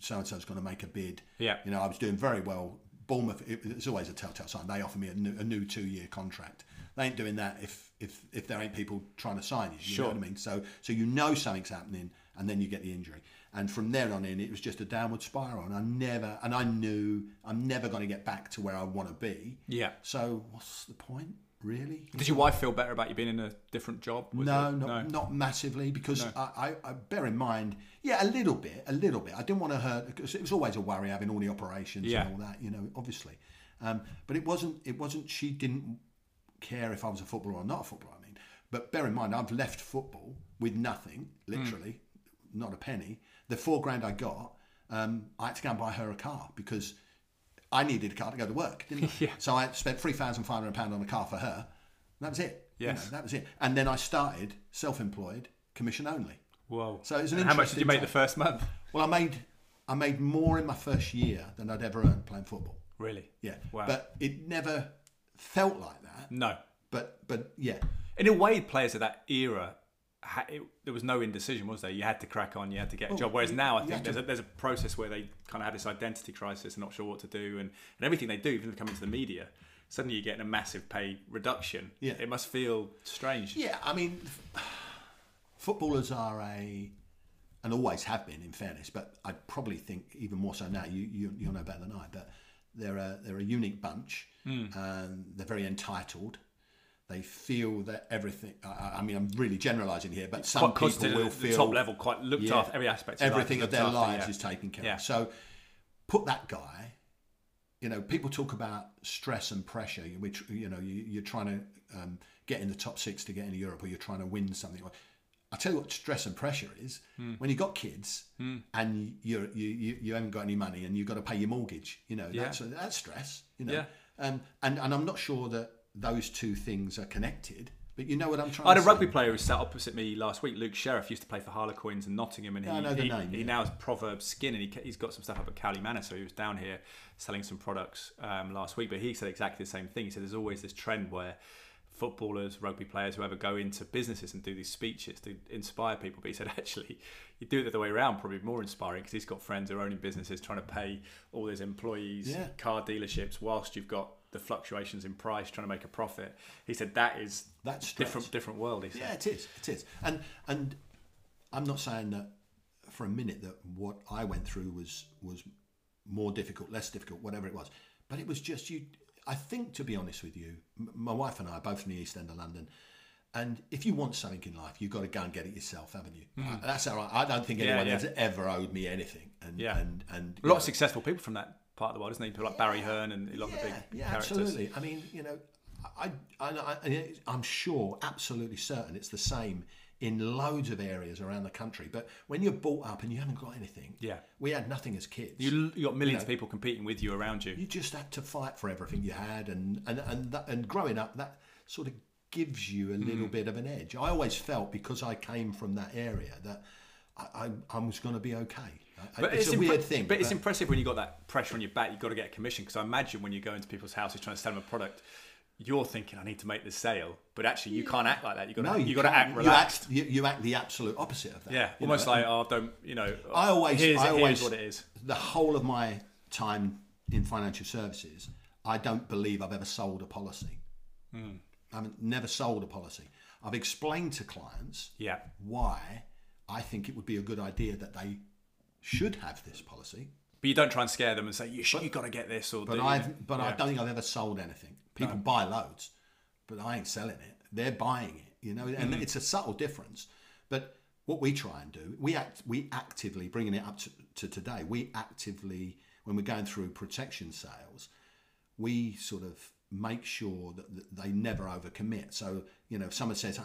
so and so's going to make a bid." Yeah. You know, I was doing very well. Bournemouth, it, it's always a telltale sign. They offer me a new, a new two-year contract. They ain't doing that if if if there ain't people trying to sign you. You Sure. know what I mean? So so you know something's happening, and then you get the injury, and from there on in, it was just a downward spiral. And I never, and I knew I'm never going to get back to where I want to be. Yeah. So what's the point, really? Did your wife feel better about you being in a different job? No, it- not, not massively because I, I, I bear in mind, yeah, a little bit, a little bit. I didn't want to hurt because it was always a worry having all the operations Yeah. and all that, you know, obviously. Um, but it wasn't. It wasn't. She didn't care if I was a footballer or not a footballer. I mean, but bear in mind, I've left football with nothing, literally, not a penny. The four grand I got, um, I had to go and buy her a car because I needed a car to go to work, didn't I? [laughs] Yeah. So I spent three thousand five hundred pound on a car for her. That was it. You Yes. know, that was it. And then I started self-employed, commission only. Whoa. So it was an And how much did you make the first month? Well, I made I made more in my first year than I'd ever earned playing football. Really? Yeah. Wow. But it never felt like that. No. But but yeah. In a way, players of that era, it, there was no indecision, was there? You had to crack on, you had to get a oh, job. Whereas now, I think there's to- a, there's a process where they kind of have this identity crisis and not sure what to do, and, and everything they do, even if they come into the media, suddenly you're getting a massive pay reduction. Yeah. It must feel strange. Yeah, I mean, footballers are a, and always have been, in fairness. But I probably think even more so now. You you you'll know better than I. But they're a they're a unique bunch, hmm. and they're very entitled. They feel that everything. I, I mean, I'm really generalising here, but some Quite people will feel top level, quite looked Yeah. after every aspect. Of everything life of their after, lives yeah. is taken care Yeah. of. So put that guy. You know, people talk about stress and pressure. Which you know, you, you're trying to um, get in the top six to get into Europe, or you're trying to win something. I tell you what, stress and pressure is Hmm. when you got kids and you're, you you you haven't got any money and you've got to pay your mortgage. You know, Yeah. that's that's stress. You know, Yeah. um, and and I'm not sure that those two things are connected. But you know what I'm trying. I had a say. rugby player who sat opposite me last week. Luke Sheriff used to play for Harlequins in Nottingham, and Yeah, he, he, name, he yeah. now has Proverb Skin, and he, he's got some stuff up at Cowley Manor. So he was down here selling some products um, last week. But he said exactly the same thing. He said there's always this trend where footballers, rugby players, whoever go into businesses and do these speeches to inspire people. But he said [laughs] actually, you do it the other way around, probably more inspiring because he's got friends who are owning businesses trying to pay all his employees, Yeah. car dealerships, whilst you've got the fluctuations in price, trying to make a profit. He said that is That's stress. different, different world. He said. Yeah, it is. It is. And and I'm not saying that for a minute that what I went through was was more difficult, less difficult, whatever it was. But it was just you. I think, to be honest with you, m- my wife and I are both from the East End of London. And if you want something in life, you've got to go and get it yourself, haven't you? Uh, That's all right. I don't think Hmm. Yeah, anyone yeah. has ever owed me anything. And, Yeah. and, and A lot of successful people from that part of the world, isn't there? People like Barry Hearn and a lot of the yeah, big yeah, characters. absolutely. I mean, you know, I, I, I, I'm sure, absolutely certain, it's the same in loads of areas around the country. But when you're brought up and you haven't got anything, Yeah. we had nothing as kids. You, you got millions of people competing with you around you. you just had to fight for everything you had, and and and, that, and growing up, that sort of gives you a Mm. little bit of an edge. I always felt because I came from that area that I, I, I was going to be okay. I- it's, a impre- weird thing, But it's impressive when you got that pressure on your back. You've got to get a commission because I imagine when you go into people's houses trying to sell them a product, you're thinking, "I need to make this sale," but actually you can't act like that. You got to no, you, you got to act relaxed. You act, you, you act the absolute opposite of that. yeah, almost know, like, "Oh, don't you know?" I always, here's, I always, what it is. The whole of my time in financial services, I don't believe I've ever sold a policy. Hmm. I've never sold a policy. I've explained to clients Yeah, why I think it would be a good idea that they should have this policy. but you don't try and scare them and say, "You should, you got to get this." Or But I've, but I don't think I've ever sold anything. People buy loads, but I ain't selling it. They're buying it, you know, and Mm-hmm. it's a subtle difference. But what we try and do, we act, we actively bringing it up to, to today. We actively, when we're going through protection sales, we sort of make sure that, they never overcommit. So, you know, if someone says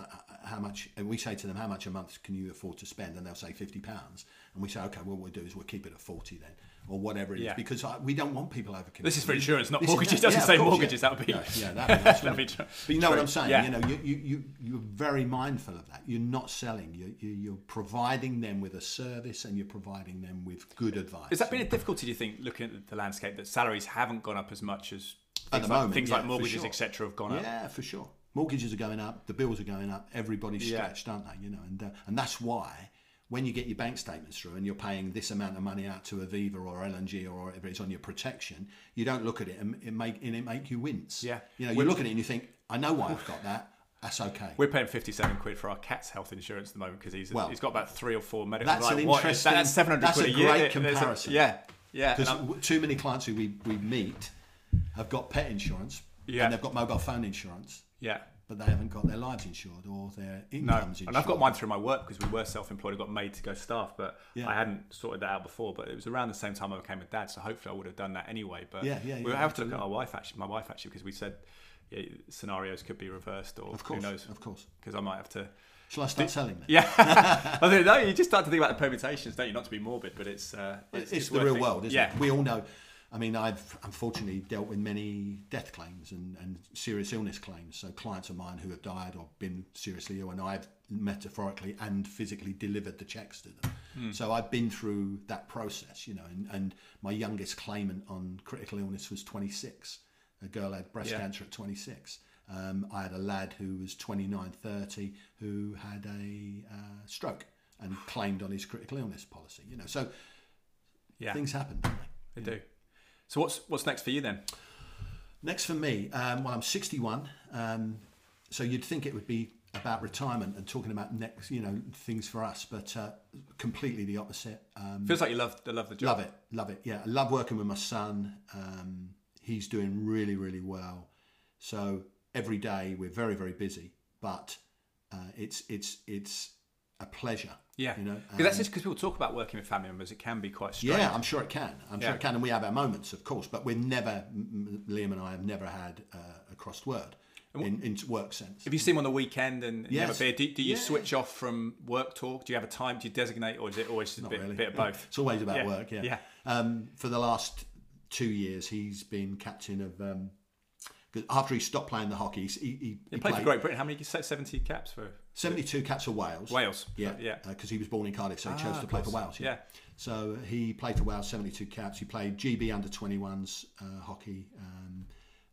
how, much, and we say to them, how much a month can you afford to spend? And they'll say fifty pounds, and we say, okay, well, what we'll do is we'll keep it at forty then, or whatever it is, Yeah. because I, we don't want people overcommitting. This is for insurance, not This mortgages. yeah, Doesn't of say course, mortgages. yeah. That would be. Yeah, yeah, that'd [laughs] be, That'd be tr- But you know what. I'm saying? Yeah. You know, you, you, you, you're very mindful of that. You're not selling. You, you, you're providing them with a service and you're providing them with good advice. Has that been a difficulty, do you think, looking at the landscape, that salaries haven't gone up as much as At the like, moment, things yeah, like mortgages, sure. etc., have gone up? Yeah, for sure. Mortgages are going up. The bills are going up. Everybody's Yeah. stretched, aren't they? You know, and uh, and that's why when you get your bank statements through and you're paying this amount of money out to Aviva or L&G or whatever it's on your protection, you don't look at it and it make and it make you wince. Yeah. You know, you look at it and you think, I know why I've got that. That's okay. We're paying 57 quid for our cat's health insurance at the moment because he's, Well, he's got about three or four medical. that's like, an what is that? That's 700 quid a a year. great There's a- comparison. yeah, yeah. Because w- too many clients who we, we meet have got pet insurance Yeah. and they've got mobile phone insurance, yeah. but they haven't got their lives insured or their No, incomes insured. and I've got mine through my work because we were self-employed. I got made to go staff, but Yeah. I hadn't sorted that out before. But it was around the same time I became a dad, so hopefully I would have done that anyway. But Yeah, yeah, we have to look at our wife actually, my wife actually, because we said scenarios could be reversed, or Of course, who knows? of course. Because I might have to. Shall I start selling them? Yeah, [laughs] I think no, you just start to think about the permutations, don't you? Not to be morbid, but it's uh, It's, it's, the real world, isn't yeah. it? We all know. I mean, I've unfortunately dealt with many death claims and, and serious illness claims. So clients of mine who have died or been seriously ill, and I've metaphorically and physically delivered the checks to them. Hmm. So I've been through that process, you know. And, and my youngest claimant on critical illness was 26. A girl had breast Yeah. cancer at 26. Um, I had a lad who was 29, 30 who had a uh, stroke and [sighs] claimed on his critical illness policy. You know, so yeah, things happen, don't they? they do. So what's what's next for you then? Next for me, um, well, I'm 61, um, so you'd think it would be about retirement and talking about next, you know, things for us, but uh, completely the opposite. Um, Feels like you love love the job. love it, love it. Yeah, I love working with my son. Um, he's doing really, really well. So every day we're very, very busy, but uh, it's it's it's a pleasure. Yeah, you know. Because that's just because people talk about working with family members. It can be quite strange. Yeah, I'm sure it can. I'm sure Yeah. it can, and we have our moments, of course. But we're never, Liam and I have never had uh, a crossed word in, in work sense. If you see them on the weekend and you have a Yes. beer, do, do you Yeah. switch off from work talk? Do you have a time? Do you designate, or is it always just a bit, really. bit of both? It's always about Yeah. work. Yeah. Yeah. Um, for the last two years, he's been captain of. Um, after he stopped playing the hockey, he, he, he You played for Great Britain. How many? Seventy caps for 72 caps for Wales. Wales. Yeah, yeah. Because he was born in Cardiff, so he chose Ah, to play for. Wales. Yeah. So he played for Wales, 72 caps. He played GB under 21s uh, hockey, um,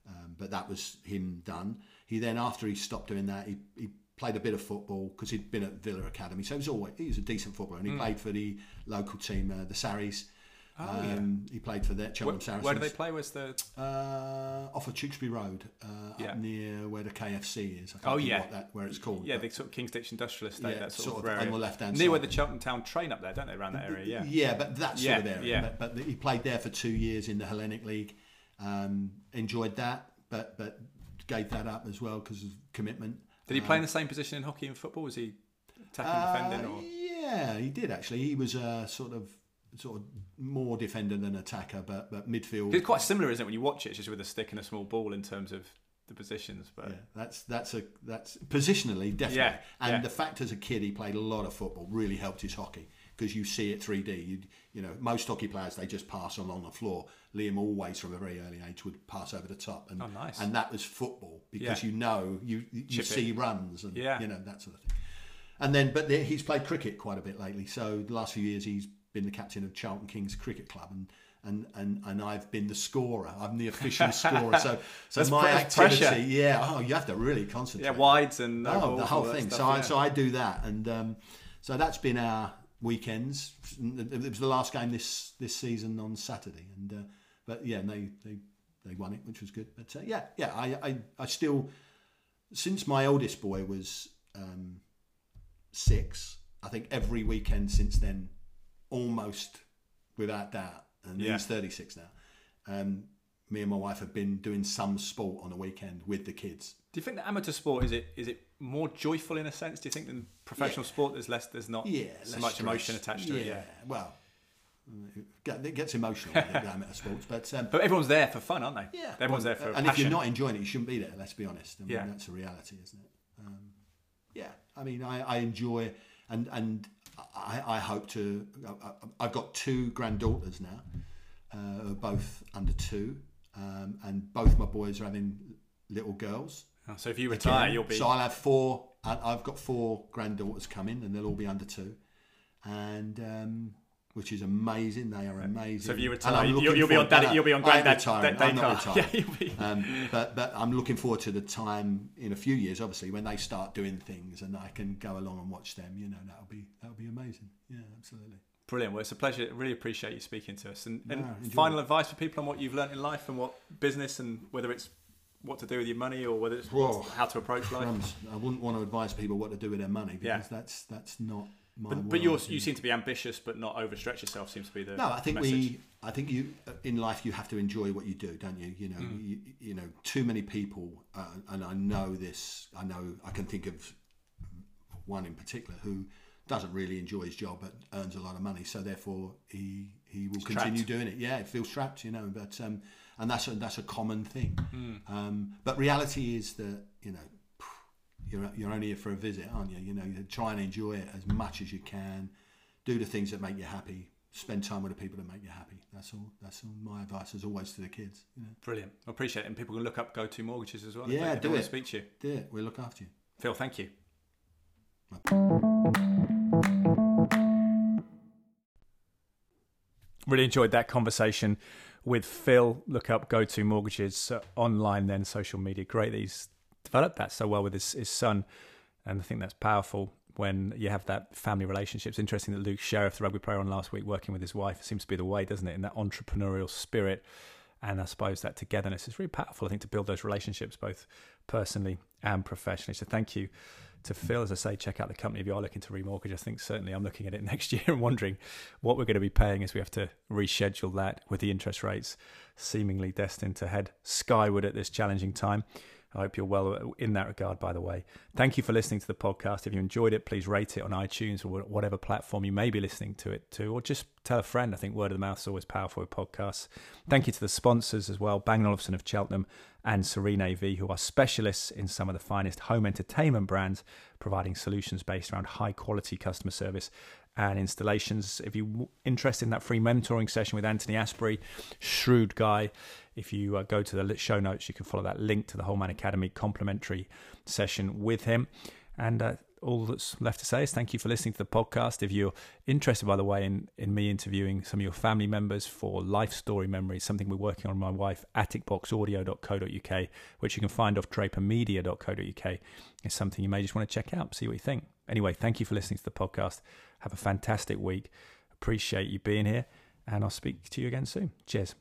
um, but that was him done. He then, after he stopped doing that, he, he played a bit of football because he'd been at Villa Academy. So he was always he was a decent footballer, and he played for the local team, uh, the Sarries. Oh, yeah. um, He played for the Where, Cheltenham Saracens. where do they play? Where's the? Uh, off of Tewkesbury Road, uh, Yeah. up near where the KFC is. Oh, yeah. what that, where it's called. Yeah, the sort of Kingsditch Industrial Estate. Yeah, that sort, sort of, area. on the left-hand near where the Cheltenham Town train up there, don't they? Around that area. Yeah. Yeah, but that sort Yeah, of area. yeah. But, but he played there for two years in the Hellenic League. Um, enjoyed that. but but gave that up as well because of commitment. Did he play in the same position in hockey and football? Was he attacking, Uh, defending, or Yeah, he did actually. He was a sort of sort of more defender than attacker, but but midfield. it's quite similar, isn't it? When you watch it, it's just with a stick and a small ball in terms of the positions. But Yeah, that's that's a that's positionally definitely. Yeah, and yeah. the fact as a kid he played a lot of football really helped his hockey because you see it 3D. You you know most hockey players they just pass along the floor. Liam always from a very early age would pass over the top, and Oh, nice. and that was football because Yeah. you know you you Chip it. see runs and Yeah. you know that sort of thing. And then, but the, he's played cricket quite a bit lately. So the last few years, he's been the captain of Charlton Kings Cricket Club, and and and, and I've been the scorer. I'm the official [laughs] scorer. So so That's my pre- that's pressure. activity, yeah. Oh, you have to really concentrate. yeah, wides and Oh, the whole thing. stuff, so I so I do that, and um, so that's been our weekends. It was the last game this this season on Saturday, and uh, but yeah, they they they won it, which was good. But uh, yeah, yeah, I, I I still since my oldest boy was um, six, I think every weekend since then, almost without doubt, and Yeah. he's thirty six now. Um, me and my wife have been doing some sport on the weekend with the kids. Do you think that amateur sport is it is it more joyful in a sense? Do you think than professional sport? There's less. There's not yeah, so much stress. emotion attached to it. Yeah. well, it gets emotional with the amateur [laughs] sports, but um, But everyone's there for fun, aren't they? yeah, Everyone's well, there for and passion. if you're not enjoying it, you shouldn't be there. Let's be honest. I mean, Yeah. that's a reality, isn't it? Um, yeah, I mean, I, I enjoy and and I, I hope to. I, I've got two granddaughters now, uh, both under two, um, and both my boys are having little girls. Oh, so if you retire, Again, you'll be. So I'll have four. I've got four granddaughters coming, and they'll all be under two, and um, which is amazing. They are amazing. so if you retire, you'll, you'll be on daddy. You'll be on granddad. retiring. day I'm not car. retiring. [laughs] Yeah, be. Um, but but I'm looking forward to the time in a few years, obviously, when they start doing things, and I can go along and watch them. You know, that'll be that'll be amazing. Yeah, absolutely. Brilliant. Well, it's a pleasure. Really appreciate you speaking to us. And, and No, final it. advice for people on what you've learned in life and what business and whether it's what to do with your money or whether it's Whoa. how to approach life. Crumbs. I wouldn't want to advise people what to do with their money because Yeah. that's that's not. But, but you're, you seem to be ambitious, but not overstretch yourself. Seems to be the No, I think message. we. I think you in life you have to enjoy what you do, don't you? You know, Mm. you, you know, too many people, uh, and I know this. I know I can think of one in particular who doesn't really enjoy his job but earns a lot of money, so therefore he he will continue trapped. doing it. Yeah, it feels trapped, you know. But um, and that's a that's a common thing. Mm. Um, but reality is that you know you're you're only here for a visit, aren't you? You know, you try and enjoy it as much as you can. Do the things that make you happy. Spend time with the people that make you happy. That's all. That's all my advice, as always, to the kids. You know, Brilliant. I appreciate it. And people can look up Go To Mortgages as well. Yeah, they, if they do it. speak to you. do it. We'll look after you. Phil, thank you. Really enjoyed that conversation with Phil. Look up Go To Mortgages uh, online, then social media. Great he's developed that so well with his, his son. And I think that's powerful when you have that family relationship. It's interesting that Luke Sheriff, the rugby player on last week, working with his wife, seems to be the way, doesn't it? In that entrepreneurial spirit. And I suppose that togetherness is really powerful, I think, to build those relationships both personally and professionally. So thank you to Phil. As I say, check out the company if you are looking to remortgage. I think certainly I'm looking at it [laughs] next year and wondering what we're going to be paying as we have to reschedule that with the interest rates seemingly destined to head skyward at this challenging time. I hope you're well uh, in that regard, by the way. Thank you for listening to the podcast. If you enjoyed it, please rate it on iTunes or whatever platform you may be listening to it to, or just tell a friend. I think word of the mouth is always powerful with podcasts. Thank you to the sponsors as well, Bang Olufsen of Cheltenham and Serene AV, who are specialists in some of the finest home entertainment brands, providing solutions based around high quality customer service and installations. If you're interested in that free mentoring session with Anthony Asprey, shrewd guy, if you uh, go to the show notes, you can follow that link to the Whole Man Academy complimentary session with him. And uh, all that's left to say is thank you for listening to the podcast. If you're interested, by the way, in, in me interviewing some of your family members for life story memories, something we're working on my wife, atticboxaudio.co.uk, which you can find off drapermedia.co.uk, is something you may just want to check out, see what you think. Anyway, thank you for listening to the podcast. Have a fantastic week. Appreciate you being here, and I'll speak to you again soon. Cheers.